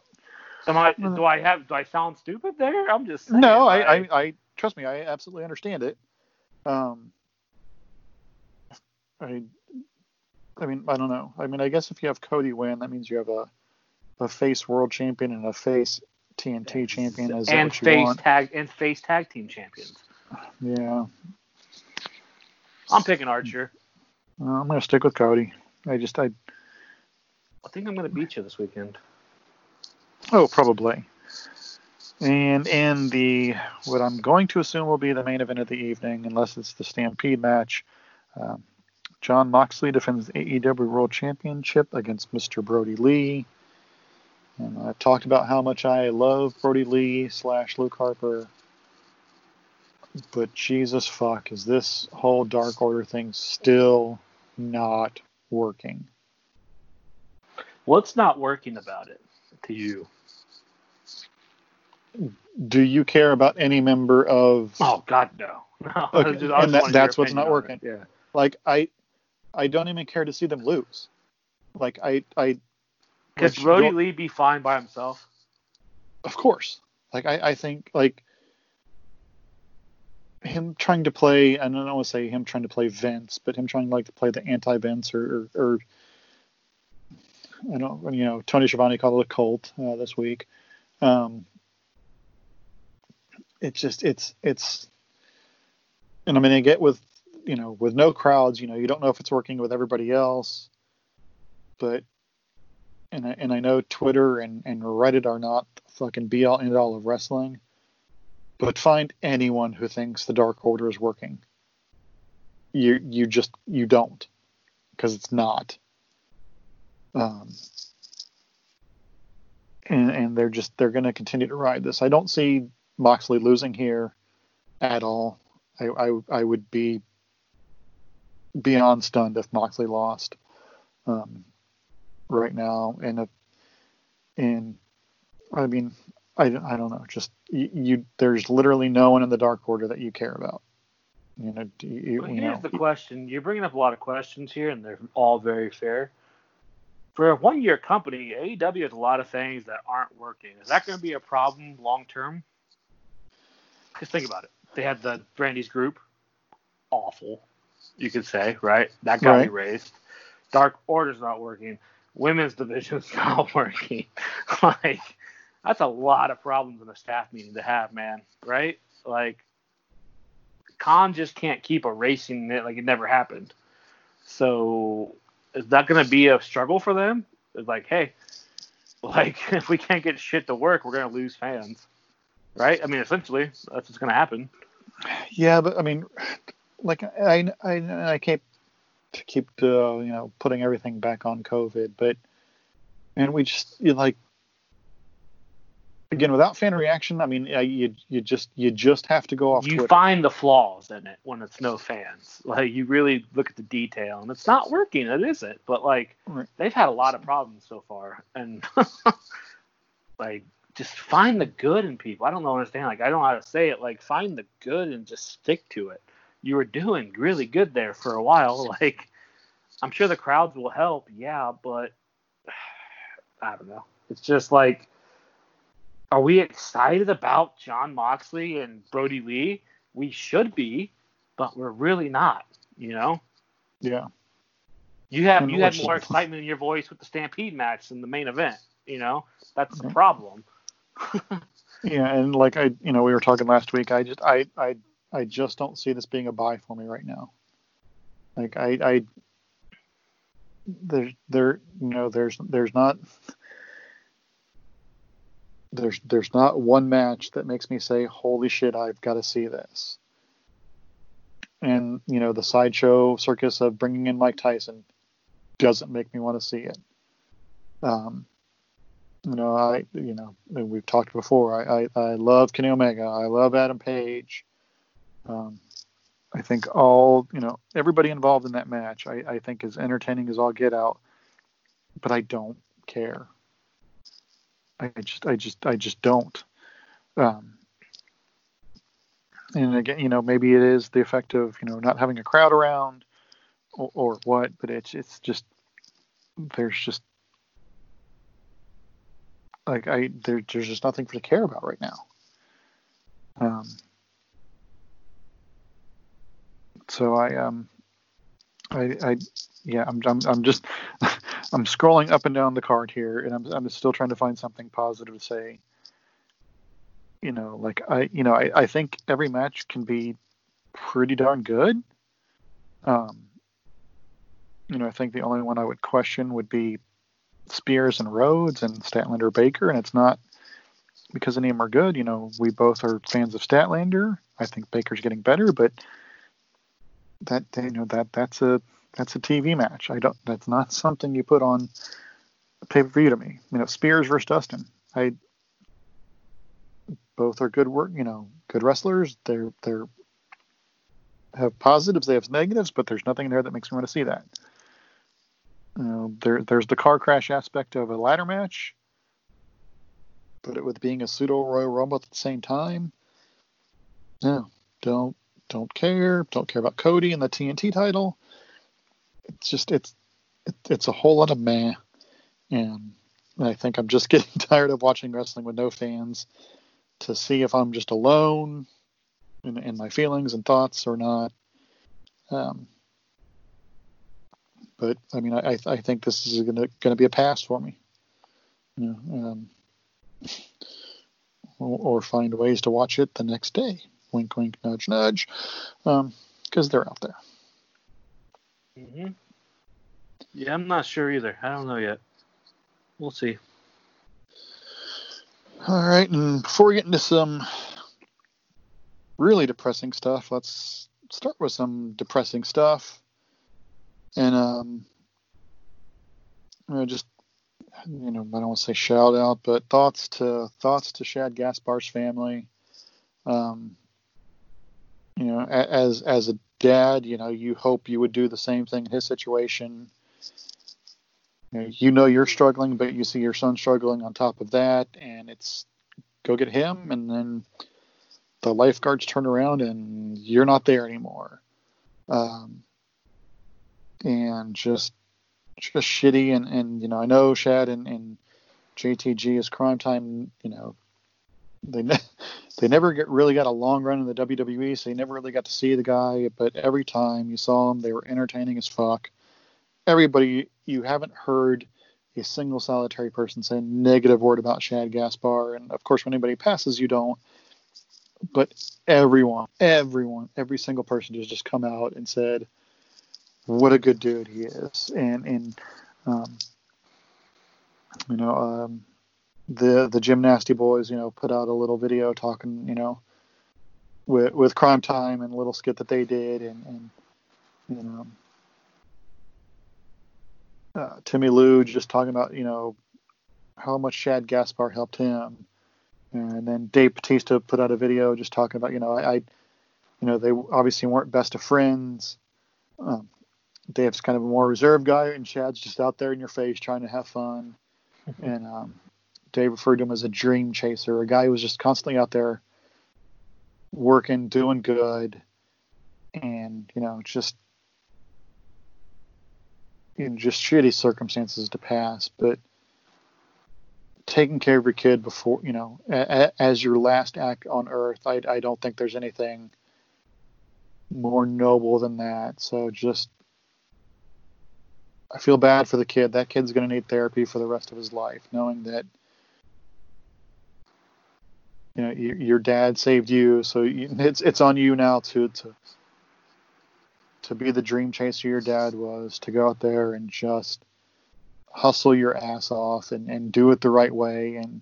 Am I? Do I have? Do I sound stupid there? I'm just saying, No, I, I, I trust me, I absolutely understand it. Um, I, I mean, I don't know. I mean, I guess if you have Cody win, that means you have a, a face world champion and a face TNT champion. That and face want? tag and face tag team champions. Yeah, I'm picking Archer. Well, I'm gonna stick with Cody. I just, I, I think I'm gonna beat you this weekend. oh, probably. And in the what I'm going to assume will be the main event of the evening, unless it's the Stampede match, um, Jon Moxley defends the AEW World Championship against Mr. Brodie Lee. And I've talked about how much I love Brodie Lee slash Luke Harper. But Jesus fuck, is this whole Dark Order thing still not working? What's not working about it to you? Do you care about any member of Oh God, no. no Okay, just- and that- that's what's not working. Yeah. like I I don't even care to see them lose. Like I I Could Brodie Lee be fine by himself? of course. Like I, I think like him trying to play and I don't want to say him trying to play Vince, but him trying like to play the anti Vince or, or or I don't you know Tony Schiavone called it a cult uh, this week. Um, it's just it's it's and I mean I get with you know with no crowds you know you don't know if it's working with everybody else, but and I, and I know Twitter and, and Reddit are not fucking be all end all of wrestling, but find anyone who thinks the Dark Order is working. You you just you don't, because it's not. Um, and and they're just they're going to continue to ride this. I don't see Moxley losing here at all. I I, I would be beyond stunned if Moxley lost. Um, right now and if, and I mean I, I don't know just you, you there's literally no one in the dark order that you care about you know do you, Well, here's know the question. You're bringing up a lot of questions here, and they're all very fair. For a one-year company, AEW has a lot of things that aren't working. Is that going to be a problem long term? Just think about it. They had the Brandi's group, awful, you could say, right? That got Right. erased. Dark Order's not working. Women's division's not working. like, that's a lot of problems in a staff meeting to have, man. Right? Like, Khan just can't keep erasing it like it never happened. So is that going to be a struggle for them? It's like, hey, like if we can't get shit to work, we're going to lose fans, right? I mean, essentially, that's what's going to happen. yeah but I mean like I I I keep keep uh, you know putting everything back on COVID but and we just you like again without fan reaction, I mean, you you just you just have to go off. You Twitter. find the flaws in it when it's no fans. Like you really look at the detail, and it's not working. It isn't. But like Right. they've had a lot of problems so far, and like just find the good in people. I don't know understand. Like I don't know how to say it. Like find the good and just stick to it. You were doing really good there for a while. Like I'm sure the crowds will help. Yeah, but I don't know. It's just like are we excited about Jon Moxley and Brodie Lee? We should be, but we're really not. You know, Yeah. you have you had more excitement in your voice with the Stampede match than the main event. You know, that's the problem. Yeah, and like I, you know, we were talking last week. I just, I, I, I just don't see this being a buy for me right now. Like I, I, there, there, you know, there's, there's not, there's, there's not one match that makes me say, "Holy shit, I've got to see this." And you know, the sideshow circus of bringing in Mike Tyson doesn't make me want to see it. Um, you know, I you know we've talked before. I I, I love Kenny Omega. I love Adam Page. Um, I think all you know everybody involved in that match. I, I think is entertaining as all get out, but I don't care. I just I just I just don't. Um, and again, you know, maybe it is the effect of you know not having a crowd around, or, or what. But it's it's just there's just like I there, there's just nothing for to care about right now. Um, so I um I I yeah I'm I'm I'm just I'm scrolling up and down the card here and I'm I'm still trying to find something positive to say. You know, like I you know I I think every match can be pretty darn good. Um, you know, I think the only one I would question would be Spears and Rhodes and Statlander Baker, and it's not because any of them are good. You know, we both are fans of Statlander. I think Baker's getting better, but that you know that that's a that's a TV match. I don't. That's not something you put on pay per view to me. You know, Spears versus Dustin. I both are good work. You know, good wrestlers. They're they're have positives. They have negatives, but there's nothing in there that makes me want to see that. You know, there there's the car crash aspect of a ladder match, but it with being a pseudo Royal Rumble at the same time. No, don't don't care. Don't care about Cody and the TNT title. It's just it's it, it's a whole lot of meh, and I think I'm just getting tired of watching wrestling with no fans to see if I'm just alone in, in my feelings and thoughts or not. Um, but I mean, I, I think this is gonna gonna be a pass for me. You know, um, or, find ways to watch it the next day. Wink, wink, nudge, nudge, because they're out there. Hmm Yeah, I'm not sure either. I don't know yet. We'll see. All right, and before we get into some really depressing stuff, let's start with some depressing stuff. And um, know, just you know, I don't want to say shout out, but thoughts to thoughts to Shad Gaspard's family. Um, you know, as as a dad, you know, you hope you would do the same thing in his situation. You know, you know you're struggling, but you see your son struggling on top of that, and it's go get him, and then the lifeguards turn around and you're not there anymore. Um, and just just shitty, and and you know I know Shad and, and JTG is Cryme Tyme. You know they ne- they never get really got a long run in the WWE, so you never really got to see the guy. But every time you saw him, they were entertaining as fuck. Everybody, you haven't heard a single solitary person say a negative word about Shad Gaspard, and of course, when anybody passes, you don't. But everyone, everyone, every single person has just come out and said, "What a good dude he is," and and um, you know, um, the the Gymnasty Boys, you know, put out a little video talking, you know, with with Cryme Tyme and a little skit that they did, and and you know, uh, Timmy Lou just talking about, you know, how much Shad Gaspard helped him, And then Dave Batista put out a video just talking about, you know, I, I you know, they obviously weren't best of friends. Um, Dave's kind of a more reserved guy, and Shad's just out there in your face trying to have fun. and um, Dave referred to him as a dream chaser, a guy who was just constantly out there working, doing good, and you know, just in just shitty circumstances to pass, but taking care of your kid before you know a, a, as your last act on earth I, I don't think there's anything more noble than that. So just i feel bad for the kid. That kid's going to need therapy for the rest of his life knowing that you know your, your dad saved you so you, it's it's on you now to to to be the dream chaser your dad was to go out there and just hustle your ass off and, and do it the right way and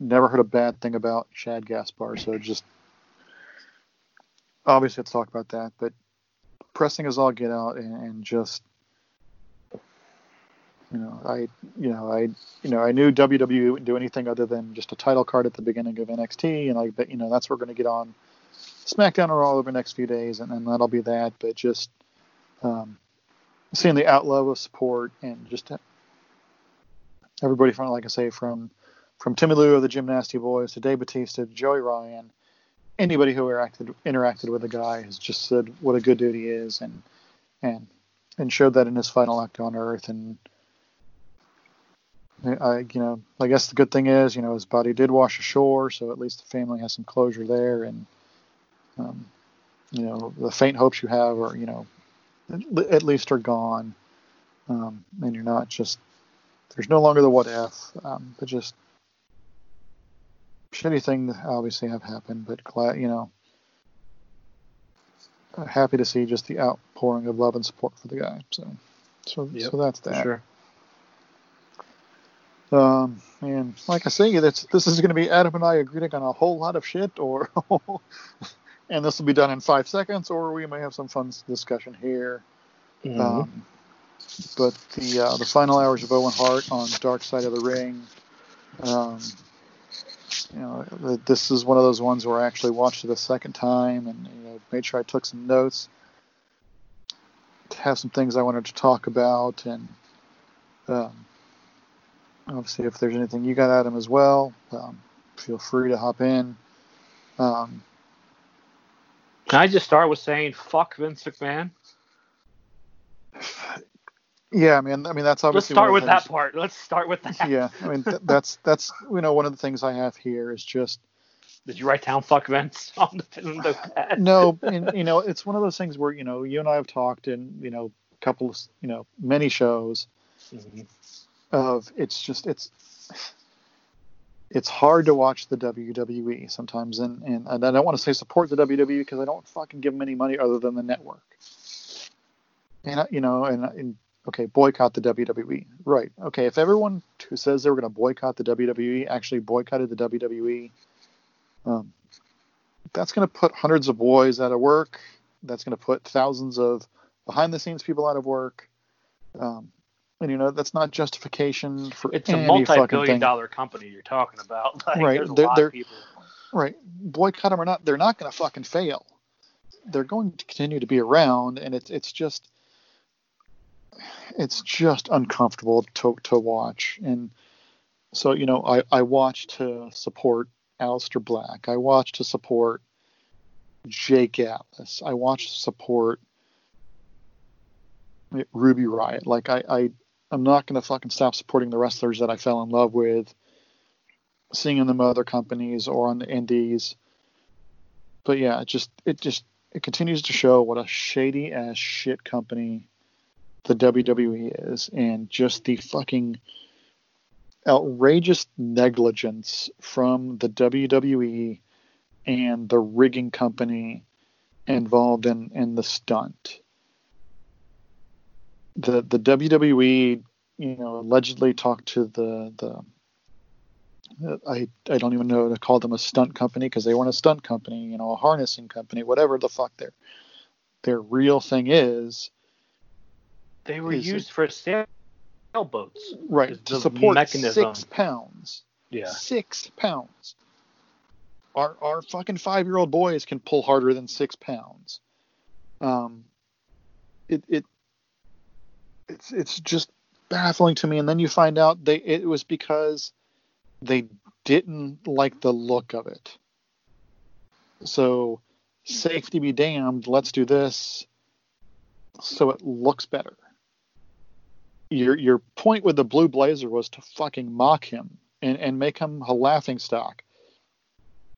never heard a bad thing about Shad Gaspard. So just obviously let's talk about that. But pressing is all get out and, and just you know, I you know, I you know, I knew WWE wouldn't do anything other than just a title card at the beginning of NXT and like that, you know, that's what we're gonna get on SmackDown or all over the next few days and, and that'll be that. But just um seeing the outflow of support and just everybody from, like I say, from from Timmy Lou of the Gymnasty Boys to Dave Batista to Joey Ryan, anybody who interacted interacted with the guy has just said what a good dude he is and and and showed that in his final act on Earth and. I, you know, I guess the good thing is, you know, his body did wash ashore, so at least the family has some closure there, and, um, you know, the faint hopes you have are, you know, at least are gone, um, and you're not just there's no longer the what if, um, but just shitty thing obviously have happened, but glad you know happy to see just the outpouring of love and support for the guy. So so yep, so that's that. Sure. Um, and like I say, that's this is going to be Adam and I agreeing on a whole lot of shit, or and this will be done in five seconds, or we may have some fun discussion here. Mm-hmm. Um, but the uh, the final hours of Owen Hart on Dark Side of the Ring, um, you know, this is one of those ones where I actually watched it a second time and you know, made sure I took some notes, to have some things I wanted to talk about, and um, obviously if there's anything you got, Adam, as well, um, feel free to hop in. Um, can I just start with saying fuck Vince McMahon? Yeah, I mean, I mean that's obviously. Let's start with that part. Let's start with that. Yeah, I mean th- that's that's you know one of the things I have here is just. Did you write down fuck Vince on the, on the pad? no, and, you know it's one of those things where you know you and I have talked in you know a couple of you know many shows mm-hmm. Of it's just it's it's hard to watch the WWE sometimes, and, and, and I don't want to say support the WWE because I don't fucking give them any money other than the network. And you know, and, and okay, boycott the WWE, right? Okay, if everyone who says they were going to boycott the WWE actually boycotted the WWE, um, that's going to put hundreds of boys out of work. That's going to put thousands of behind-the-scenes people out of work. Um, and you know that's not justification for it's a multi-billion dollar company you're talking about. Like, right. they're, they're right. Boycott them or not they're not going to fucking fail. They're going to continue to be around and it's it's just it's just uncomfortable to to watch. And so you know i i watch to support Aleister Black. I watch to support jake atlas. I watch to support Ruby Riott. Like I, I I'm not going to fucking stop supporting the wrestlers that I fell in love with, seeing them other companies or on the indies. But yeah, it just it just it continues to show what a shady ass shit company the WWE is, and just the fucking outrageous negligence from the WWE and the rigging company involved in in the stunt the the WWE, you know, allegedly talked to the the I I don't even know to call them a stunt company because they weren't a stunt company, you know, a harnessing company, whatever the fuck their their real thing is. They were used it, for sailboats. Right to support mechanism. six pounds. Yeah. Six pounds. Our our fucking five year old boys can pull harder than six pounds. Um, it it it's it's just baffling to me. And then you find out they it was because they didn't like the look of it. So safety be damned, let's do this so it looks better. Your your point with the blue blazer was to fucking mock him and, and make him a laughing stock.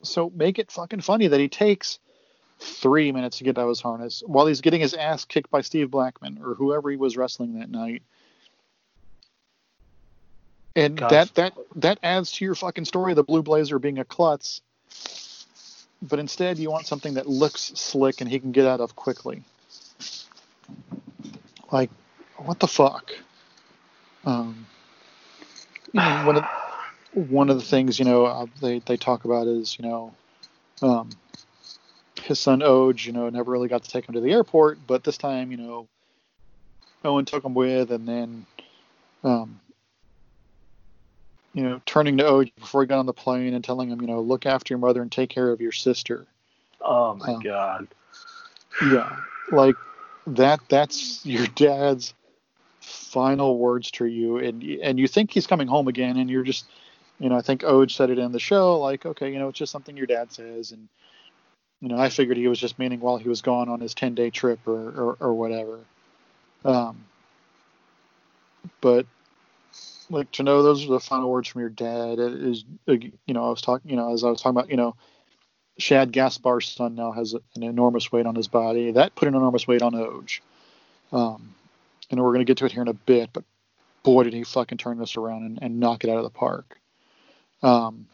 So make it fucking funny that he takes three minutes to get out of his harness while he's getting his ass kicked by Steve Blackman or whoever he was wrestling that night. And that that that adds to your fucking story the blue blazer being a klutz. But instead you want something that looks slick and he can get out of quickly. Like, what the fuck? Um, one of one of the things you know uh, they they talk about is you know, um, his son Oj, you know, never really got to take him to the airport, but this time you know, Owen took him with, and then, um, you know, turning to Oj before he got on the plane and telling him, you know, look after your mother and take care of your sister. Oh my Um, god. Yeah, like that. That's your dad's final words to you, and and you think he's coming home again, and you're just, you know, I think Oj said it in the show, like, okay, you know, it's just something your dad says, and you know, I figured he was just meaning while he was gone on his ten day trip or or, or whatever. Um, but like to know those are the final words from your dad it is, you know, I was talking, you know, as I was talking about, you know. Shad Gaspard's son now has an enormous weight on his body. That put an enormous weight on Oj. Um, and we're going to get to it here in a bit, but boy, did he fucking turn this around and, and knock it out of the park. Um,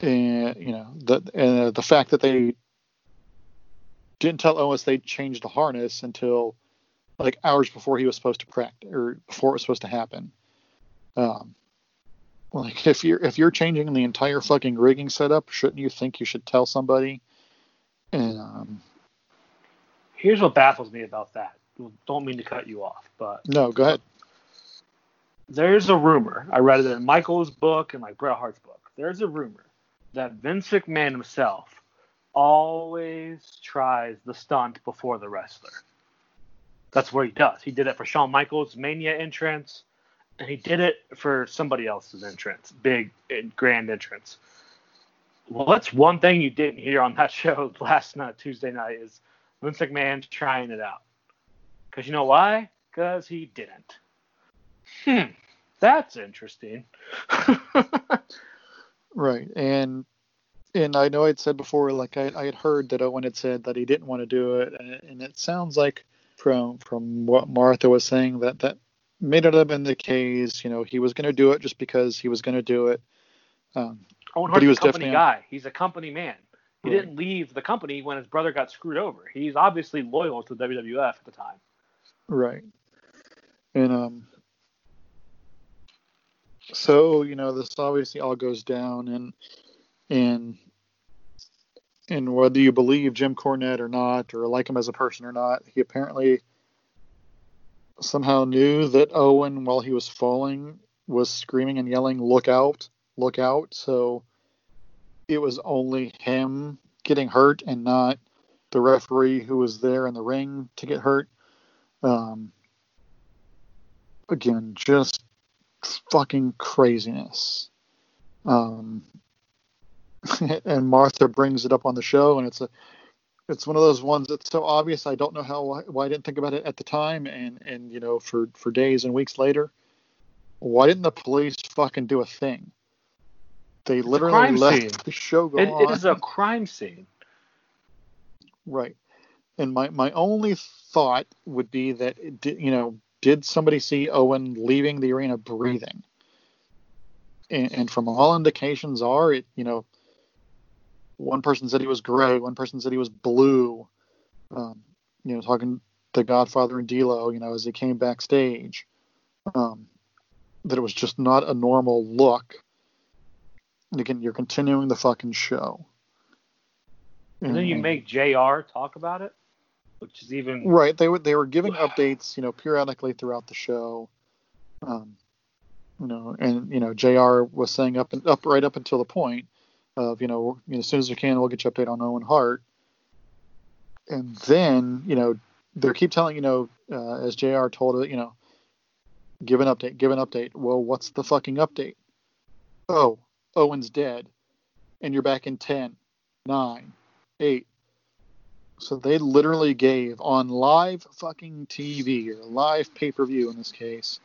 and, you know, the, uh, the fact that they didn't tell Owens they changed the harness until like hours before he was supposed to practice or before it was supposed to happen. Um, like if you're if you're changing the entire fucking rigging setup, shouldn't you think you should tell somebody? And um, Here's what baffles me about that. Don't mean to cut you off, but no, go ahead. there's a rumor. I read it in Michael's book and like Bret Hart's book. There's a rumor that Vince McMahon himself always tries the stunt before the wrestler. That's what he does. He did it for Shawn Michaels' Mania entrance, and he did it for somebody else's entrance, big and grand entrance. Well, that's one thing you didn't hear on that show last night, Tuesday night, is Vince McMahon trying it out. Because you know why? Because he didn't. Hmm, that's interesting. Right, and and I know I'd said before, like I, I had heard that Owen had said that he didn't want to do it, and, and it sounds like from from what Martha was saying that that may not have been the case. You know, he was going to do it just because he was going to do it. Um, Owen But Hart's he a was company definitely- guy. He's a company man. He Right. didn't leave the company when his brother got screwed over. He's obviously loyal to the WWF at the time. Right. And um so, you know, this obviously all goes down and and and whether you believe Jim Cornette or not, or like him as a person or not, he apparently somehow knew that Owen, while he was falling, was screaming and yelling, Look out, look out. So it was only him getting hurt and not the referee who was there in the ring to get hurt. Um, again, just fucking craziness. Um, and Martha brings it up on the show, and it's a, it's one of those ones that's so obvious. I don't know how why, why I didn't think about it at the time, and and you know for for days and weeks later, why didn't the police fucking do a thing? They literally let scene. the show go It, on. it is a crime scene. Right. And my, my only thought would be that, it did, you know, did somebody see Owen leaving the arena breathing? And, and from all indications are, it, you know, one person said he was gray, one person said he was blue. Um, you know, talking to Godfather and D'Lo, you know, as he came backstage, um, that it was just not a normal look. And again, you're continuing the fucking show. And then you And- make JR talk about it, which is even Right. They were they were giving updates, you know, periodically throughout the show. Um, You know, and you know, Jr. was saying up and up right up until the point of you know, you know, as soon as we can, we'll get you update on Owen Hart. And then you know, they keep telling you know, uh, as Jr. told it, you know, give an update, give an update. Well, what's the fucking update? Oh, Owen's dead, and you're back in 10, 9, 8. So they literally gave on live fucking TV or live pay per view in this case,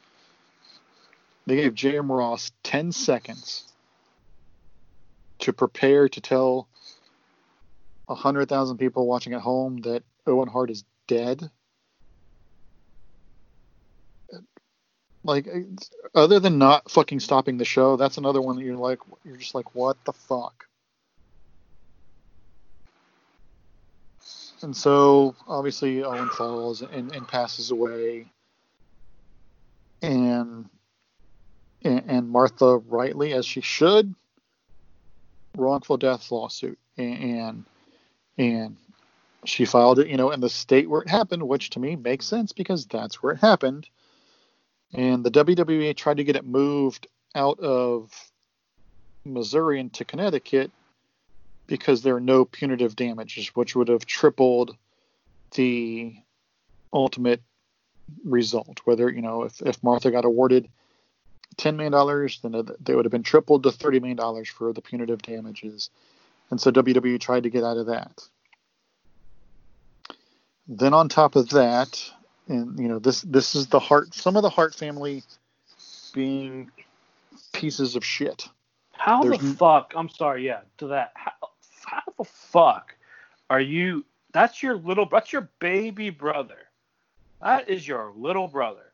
they gave Jim Ross 10 seconds to prepare to tell 100,000 people watching at home that Owen Hart is dead. Like, other than not fucking stopping the show, that's another one that you're like, you're just like, what the fuck? And so, obviously, Owen falls and, and passes away. And, and and Martha, rightly as she should, wrongful death lawsuit, and and she filed it, you know, in the state where it happened, which to me makes sense because that's where it happened. And the WWE tried to get it moved out of Missouri into Connecticut because there are no punitive damages, which would have tripled the ultimate result. Whether, you know, if, if Martha got awarded $10 million, then they would have been tripled to $30 million for the punitive damages. And so WWE tried to get out of that. Then on top of that, and you know this this is the heart some of the Hart family being pieces of shit. How There's the fuck? I'm sorry. Yeah, to that. How, how the fuck are you? That's your little. That's your baby brother. That is your little brother,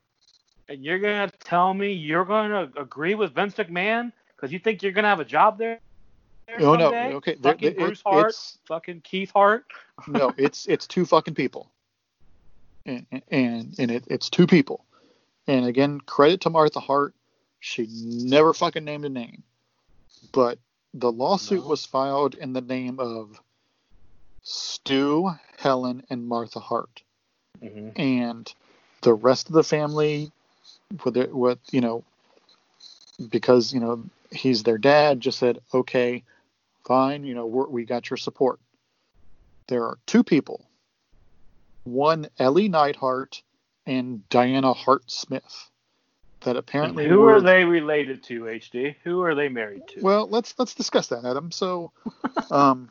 and you're gonna tell me you're gonna agree with Vince McMahon because you think you're gonna have a job there? Oh no, someday? okay, there- Fucking it- Bruce Hart, it's fucking Keith Hart. no, it's it's two fucking people, and and and it, it's two people. And again, credit to Martha Hart, she never fucking named a name, but the lawsuit No. was filed in the name of Stu, Helen, and Martha Hart, Mm-hmm. and the rest of the family, with it, with you know, because you know he's their dad, just said okay, fine, you know we're, we got your support. There are two people, one Ellie Neidhart and Diana Hart Smith, that apparently Who were, are they related to, HD? Who are they married to? Well, let's let's discuss that, Adam. So, um,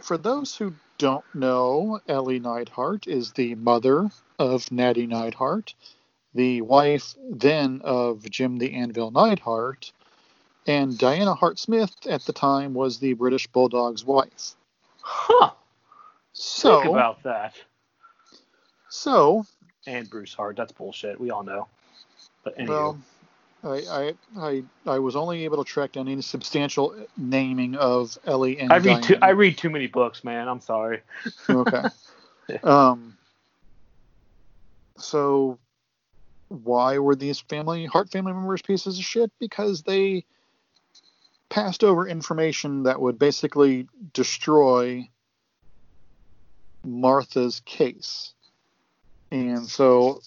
for those who don't know, Ellie Neidhart is the mother of Natty Neidhart, the wife then of Jim the Anvil Neidhart, and Diana Hart Smith at the time was the British Bulldog's wife. huh. So, Think about that. so And Bruce Hart. That's bullshit. We all know. But anyway. Well, I, I I I was only able to track down any substantial naming of Ellie and I read too. I read too many books, man. I'm sorry. okay. Um. So, why were these family Hart family members pieces of shit? Because they passed over information that would basically destroy Martha's case, and so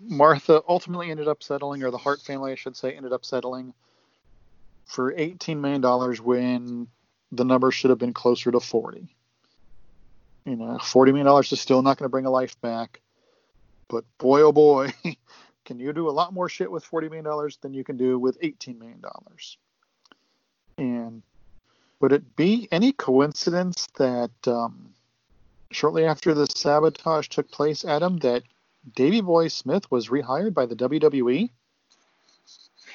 Martha ultimately ended up settling, or the Hart family, I should say, ended up settling for $18 million when the number should have been closer to 40. You know, $40 million is still not going to bring a life back. But boy, oh boy, can you do a lot more shit with $40 million than you can do with $18 million. And would it be any coincidence that um, shortly after the sabotage took place, Adam, that Davey Boy Smith was rehired by the WWE?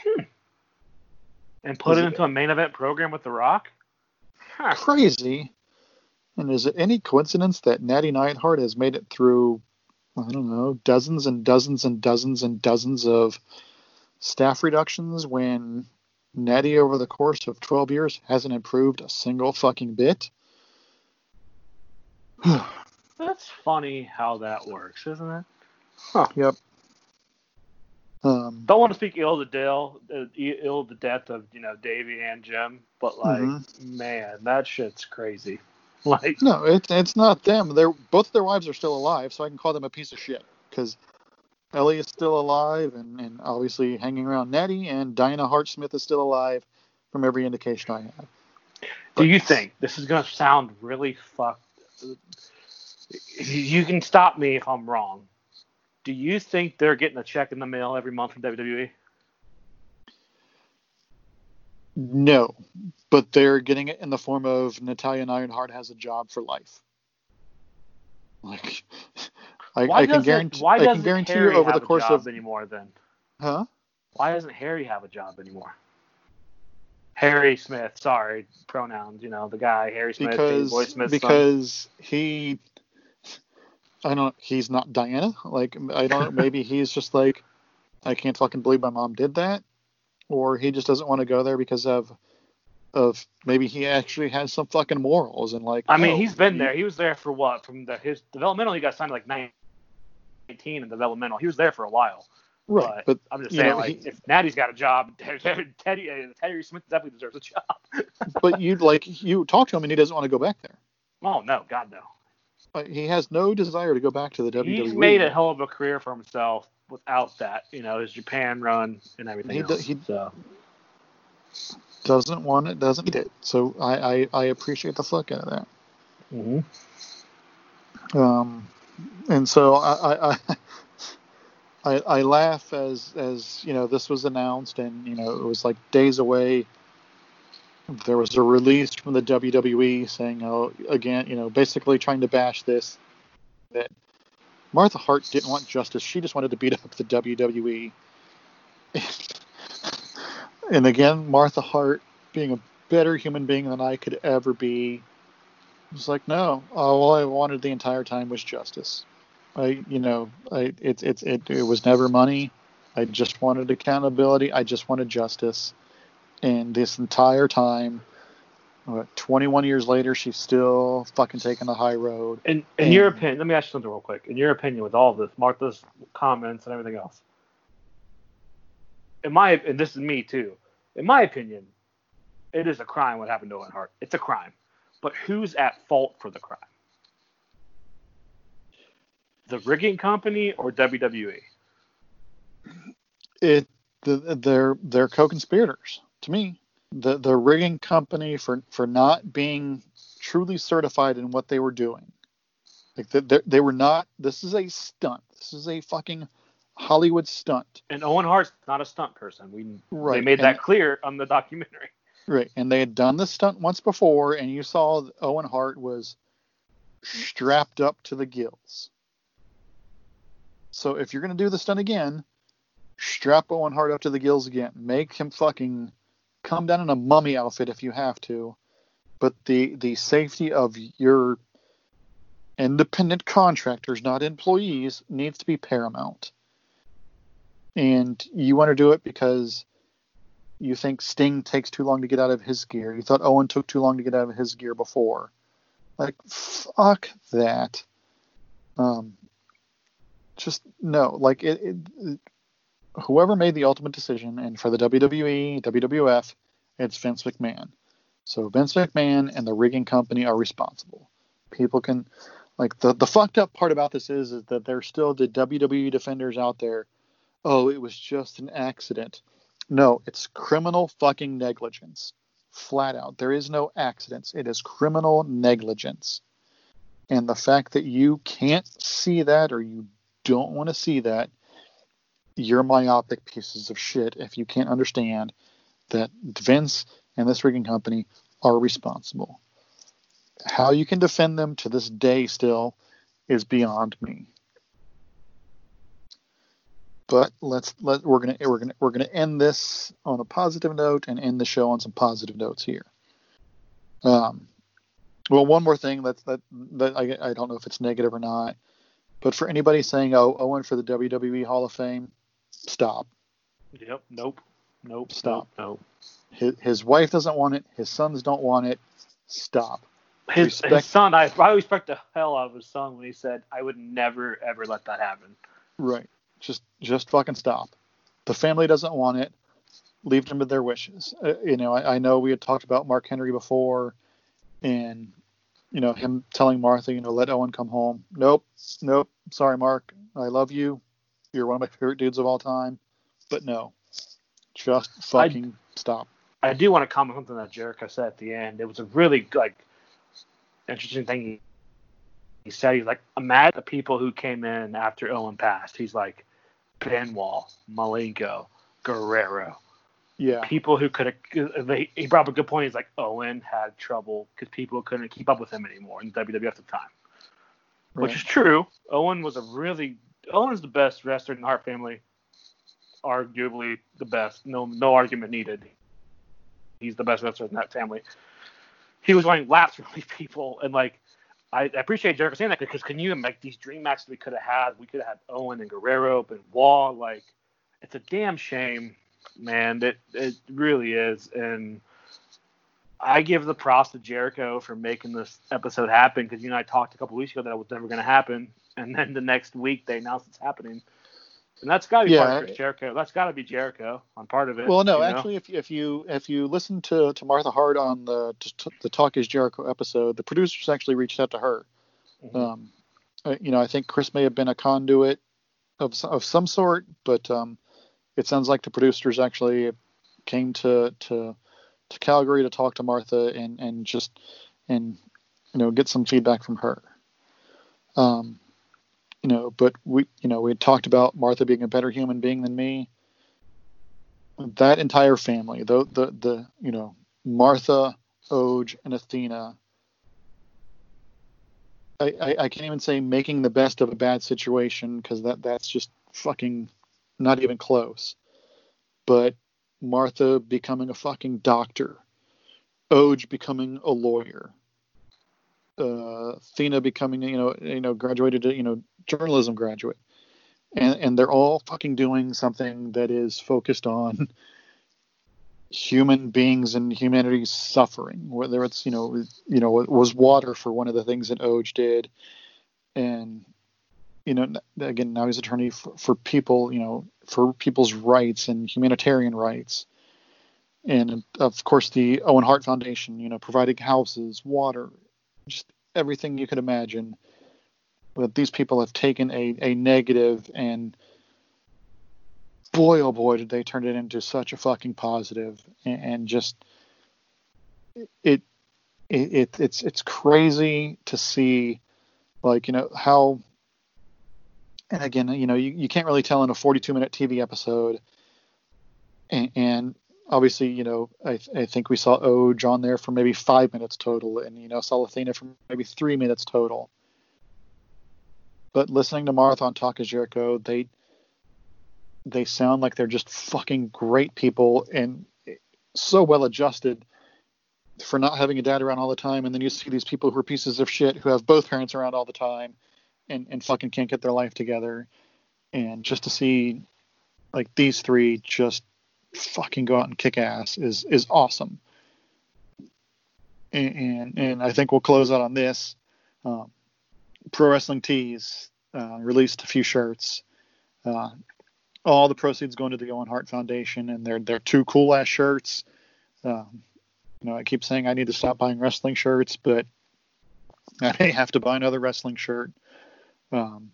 Hmm. And put it- into a main event program with The Rock. Huh. Crazy. And is it any coincidence that Natty Neidhart has made it through, I don't know, dozens and dozens and dozens and dozens of staff reductions when Natty, over the course of 12 years, hasn't improved a single fucking bit? That's funny how that works, isn't it? Yep. Um, Don't want to speak ill of the Dale, uh, ill of the death of you know Davy and Jim, but like, Mhm. man, that shit's crazy. Like, no, it's it's not them. They're both their wives are still alive, so I can call them a piece of shit because Ellie is still alive and, and obviously hanging around Nettie, and Diana Hart Smith is still alive from every indication I have. Do you think this is gonna sound really fucked? You can stop me if I'm wrong. Do you think they're getting a check in the mail every month from? WWE? No, but they're getting it in the form of Natalya Neidhart has a job for life. Like, I, I can doesn't- guarantee, Why I can doesn't guarantee Harry you over have the a course job of, anymore then? huh? Why doesn't Harry have a job anymore? Harry Smith, sorry, pronouns. You know the guy Harry Smith, Because Boy Smith's son. because he, I don't, he's not Diana. Like, I don't, maybe he's just like, I can't fucking believe my mom did that, or he just doesn't want to go there because of, of maybe he actually has some fucking morals and like. I mean, oh, he's been you- there. He was there for what? From the his developmental, he got signed like 19 in developmental. He was there for a while. right? But I'm just saying, know, like, he- if Natty's got a job, Teddy, Teddy, Teddy Smith definitely deserves a job. but you like you talk to him and he doesn't want to go back there. oh no, God no. He has no desire to go back to the WWE. He's made a hell of a career for himself without that. You know, his Japan run and everything He else. he- so doesn't want it, doesn't need it. So I, I, I appreciate the fuck out of that. mm-hmm. Um, and so I, I, I, I, I laugh as, as you know this was announced, and you know it was like days away. There was a release from the WWE saying, "Oh, again, you know, basically trying to bash this that Martha Hart didn't want justice; she just wanted to beat up the WWE." and again, Martha Hart, being a better human being than I could ever be, was like, no, all I wanted the entire time was justice. I, you know, I, it, it, it, it was never money. I just wanted accountability. I just wanted justice. And this entire time, what, 21 years later, she's still fucking taking the high road. In, in your opinion, let me ask you something real quick. In your opinion, with all of this, Martha's comments and everything else, in my and this is me too. In my opinion, it is a crime what happened to Owen Hart. It's a crime, but who's at fault for the crime? The rigging company or? WWE? It, the, they're, they're co-conspirators to me. The, the rigging company for, for not being truly certified in what they were doing. Like they, they, they were not. This is a stunt. This is a fucking Hollywood stunt. And Owen Hart's not a stunt person. We Right. they made and- that clear on the documentary. Right, and they had done this stunt once before, and you saw Owen Hart was strapped up to the gills. So if you're gonna do the stunt again, strap Owen Hart up to the gills again. Make him fucking come down in a mummy outfit if you have to, but the the safety of your independent contractors, not employees, needs to be paramount. And you want to do it because you think Sting takes too long to get out of his gear. You thought Owen took too long to get out of his gear before. Like, fuck that. Um, just no. Like, it, it, whoever made the ultimate decision, and for the WWE, WWF, it's Vince McMahon. So Vince McMahon and the rigging company are responsible. People can, like, the the fucked up part about this is, is that there's still the WWE defenders out there. Oh, it was just an accident. No, it's criminal fucking negligence. Flat out. There is no accidents. It is criminal negligence. And the fact that you can't see that or you don't want to see that, you're myopic pieces of shit if you can't understand that Vince and this rigging company are responsible. How you can defend them to this day still is beyond me. But let's let we're gonna we're gonna we're gonna end this on a positive note and end the show on some positive notes here. Um, well, one more thing that's that that I I don't know if it's negative or not, but for anybody saying oh Owen for the WWE Hall of Fame, stop. Yep. Nope. Nope. Stop. Nope. His his wife doesn't want it. His sons don't want it. Stop. His, Respect- his son, I, I respect the hell out of his son when he said, "I would never ever let that happen." Right. Just just fucking stop. The family doesn't want it. Leave them to their wishes. Uh, you know, I, I know we had talked about Mark Henry before, and you know him telling Martha, you know, let Owen come home. Nope, nope. Sorry, Mark. I love you. You're one of my favorite dudes of all time. But no, just fucking stop. I do want to comment something that Jericho said at the end. It was a really like interesting thing he, he said. He's like, imagine the people who came in after Owen passed. He's like, Benoit, Malenko, Guerrero, Yeah. people who could have. He brought up a good point. He's like, Owen had trouble because people couldn't keep up with him anymore in WWF at the time, which is true. Owen was a really Owen is the best wrestler in the family, arguably the best. No, no argument needed. He's the best wrestler in that family. He was running laps all these people, and like, I, I appreciate Jericho saying that because can you like these dream matches we could have had? We could have had Owen and Guerrero, Wall. Like, it's a damn shame, man. It it really is, and I give the props to Jericho for making this episode happen because you and I talked a couple weeks ago that it was never going to happen, and then the next week they announce it's happening, and that's got to be part Yeah. of Chris Jericho. That's got to be Jericho on part of it. Well, no, you know? actually, if, if you if you listen to, to Martha Hart on the t- the Talk Is Jericho episode, the producers actually reached out to her. Mhm. Um, uh, you know, I think Chris may have been a conduit of of some sort, but um, it sounds like the producers actually came to to to Calgary to talk to Martha and and just and you know get some feedback from her. Um, you know, but we you know we had talked about Martha being a better human being than me. That entire family, the the the you know Martha, Oj, and Athena I, I, I can't even say making the best of a bad situation because that that's just fucking not even close. But Martha becoming a fucking doctor, Oj becoming a lawyer, uh, Thena becoming you know you know graduated you know journalism graduate, and and they're all fucking doing something that is focused on human beings and humanity's suffering whether it's you know you know it was water for one of the things that Oj did. And you know again now he's attorney for, for people you know for people's rights and humanitarian rights. And of course the Owen Hart Foundation you know providing houses water just everything you could imagine. But these people have taken a, a negative and boy oh boy did they turn it into such a fucking positive. And, and just it, it it it's it's crazy to see like you know how and again you know you, you can't really tell in a 42 minute tv episode. And, and obviously you know I, I think we saw oj on there for maybe five minutes total and you know saw athena for maybe three minutes total. But listening to Marathon on talk is jericho they they sound like they're just fucking great people and so well adjusted for not having a dad around all the time and then you see these people who are pieces of shit who have both parents around all the time and, and fucking can't get their life together. And just to see like these three just fucking go out and kick ass is is awesome. And and, and i think we'll close out on this. Um, pro wrestling tees uh, released a few shirts. Uh, all the proceeds going to the Owen Hart Foundation, and they're they're two cool ass shirts. Um, you know, I keep saying I need to stop buying wrestling shirts, but I may have to buy another wrestling shirt um,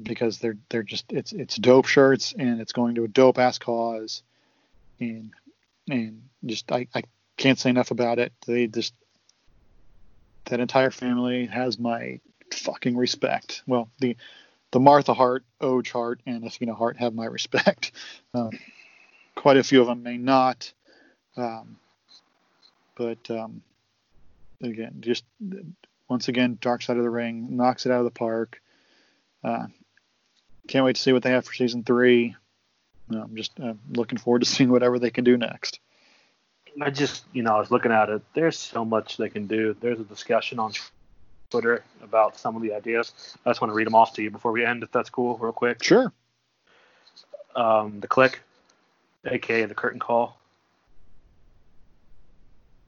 because they're they're just it's it's dope shirts and it's going to a dope ass cause, and and just I I can't say enough about it. They just that entire family has my fucking respect. Well, the the Martha Hart, Oj Hart, and Athena Hart have my respect. Um, quite a few of them may not. Um, but um, again, just once again, Dark Side of the Ring knocks it out of the park. Uh, can't wait to see what they have for season three. I'm just uh, looking forward to seeing whatever they can do next. I just, you know, I was looking at it. There's so much they can do. There's a discussion on Twitter about some of the ideas. I just want to read them off to you before we end, if that's cool, real quick. Sure. Um, the Kliq, aka the curtain call.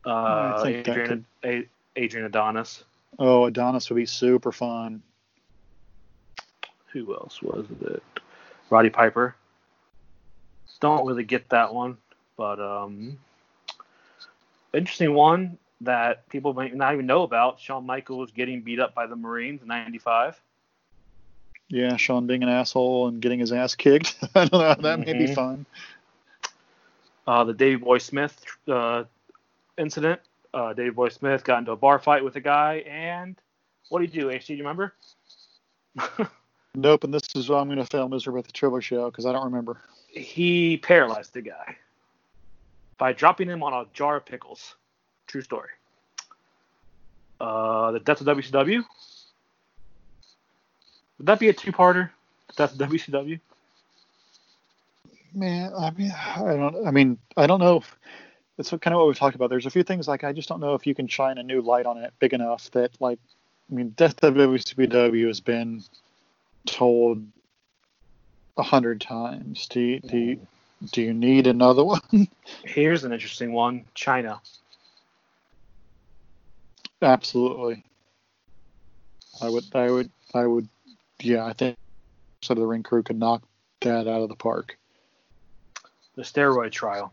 Uh, Adrian, A- Adrian Adonis. Oh, Adonis would be super fun. Who else was it? Roddy Piper. Don't really get that one, but um, interesting one that people might not even know about. Shawn Michaels getting beat up by the Marines in '95. Yeah, Shawn being an asshole and getting his ass kicked. I don't know. That may be Mhm. fun. Uh, the Davey Boy Smith uh, incident. Uh, Davey Boy Smith got into a bar fight with a guy, and what did he do? AC, do you remember? Nope, and this is why I'm going to fail miserably at the Triller Show because I don't remember. He paralyzed the guy by dropping him on a jar of pickles. True story. Uh, the death of WCW. Would that be a two-parter? The death of WCW. Man, I mean, I don't. I mean, I don't know. If, that's what, kind of what we've talked about. There's a few things like I just don't know if you can shine a new light on it big enough that like, I mean, Death of WCW has been told a hundred times. Do you, do you, do you need another one? Here's an interesting one. Chyna. Absolutely. I would. I would. I would. Yeah, I think so. The ring crew could knock that out of the park. The steroid trial.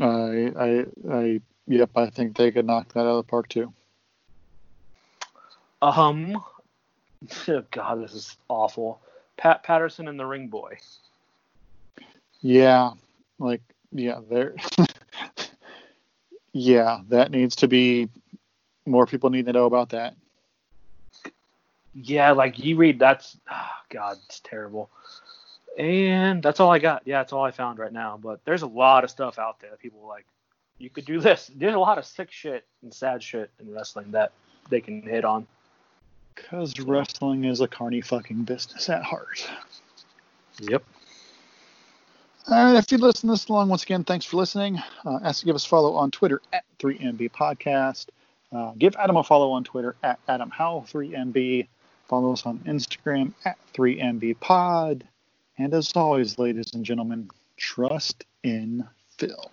I. I. I. Yep. I think they could knock that out of the park too. Um. oh God, this is awful. Pat Patterson and the Ring Boy. Yeah, like yeah, there. yeah, that needs to be. More people need to know about that. Yeah, like you read that's oh God, it's terrible. And that's all I got. Yeah, that's all I found right now. But there's a lot of stuff out there. that People are like, you could do this. There's a lot of sick shit and sad shit in wrestling that they can hit on. Because wrestling is a carny fucking business at heart. Yep. All right, if you listen this long, once again, thanks for listening. Uh, ask to give us a follow on Twitter at 3MB Podcast. Uh, give Adam a follow on Twitter at Adam Howell 3MB. Follow us on Instagram at 3MB Pod. And as always, ladies and gentlemen, trust in Phil.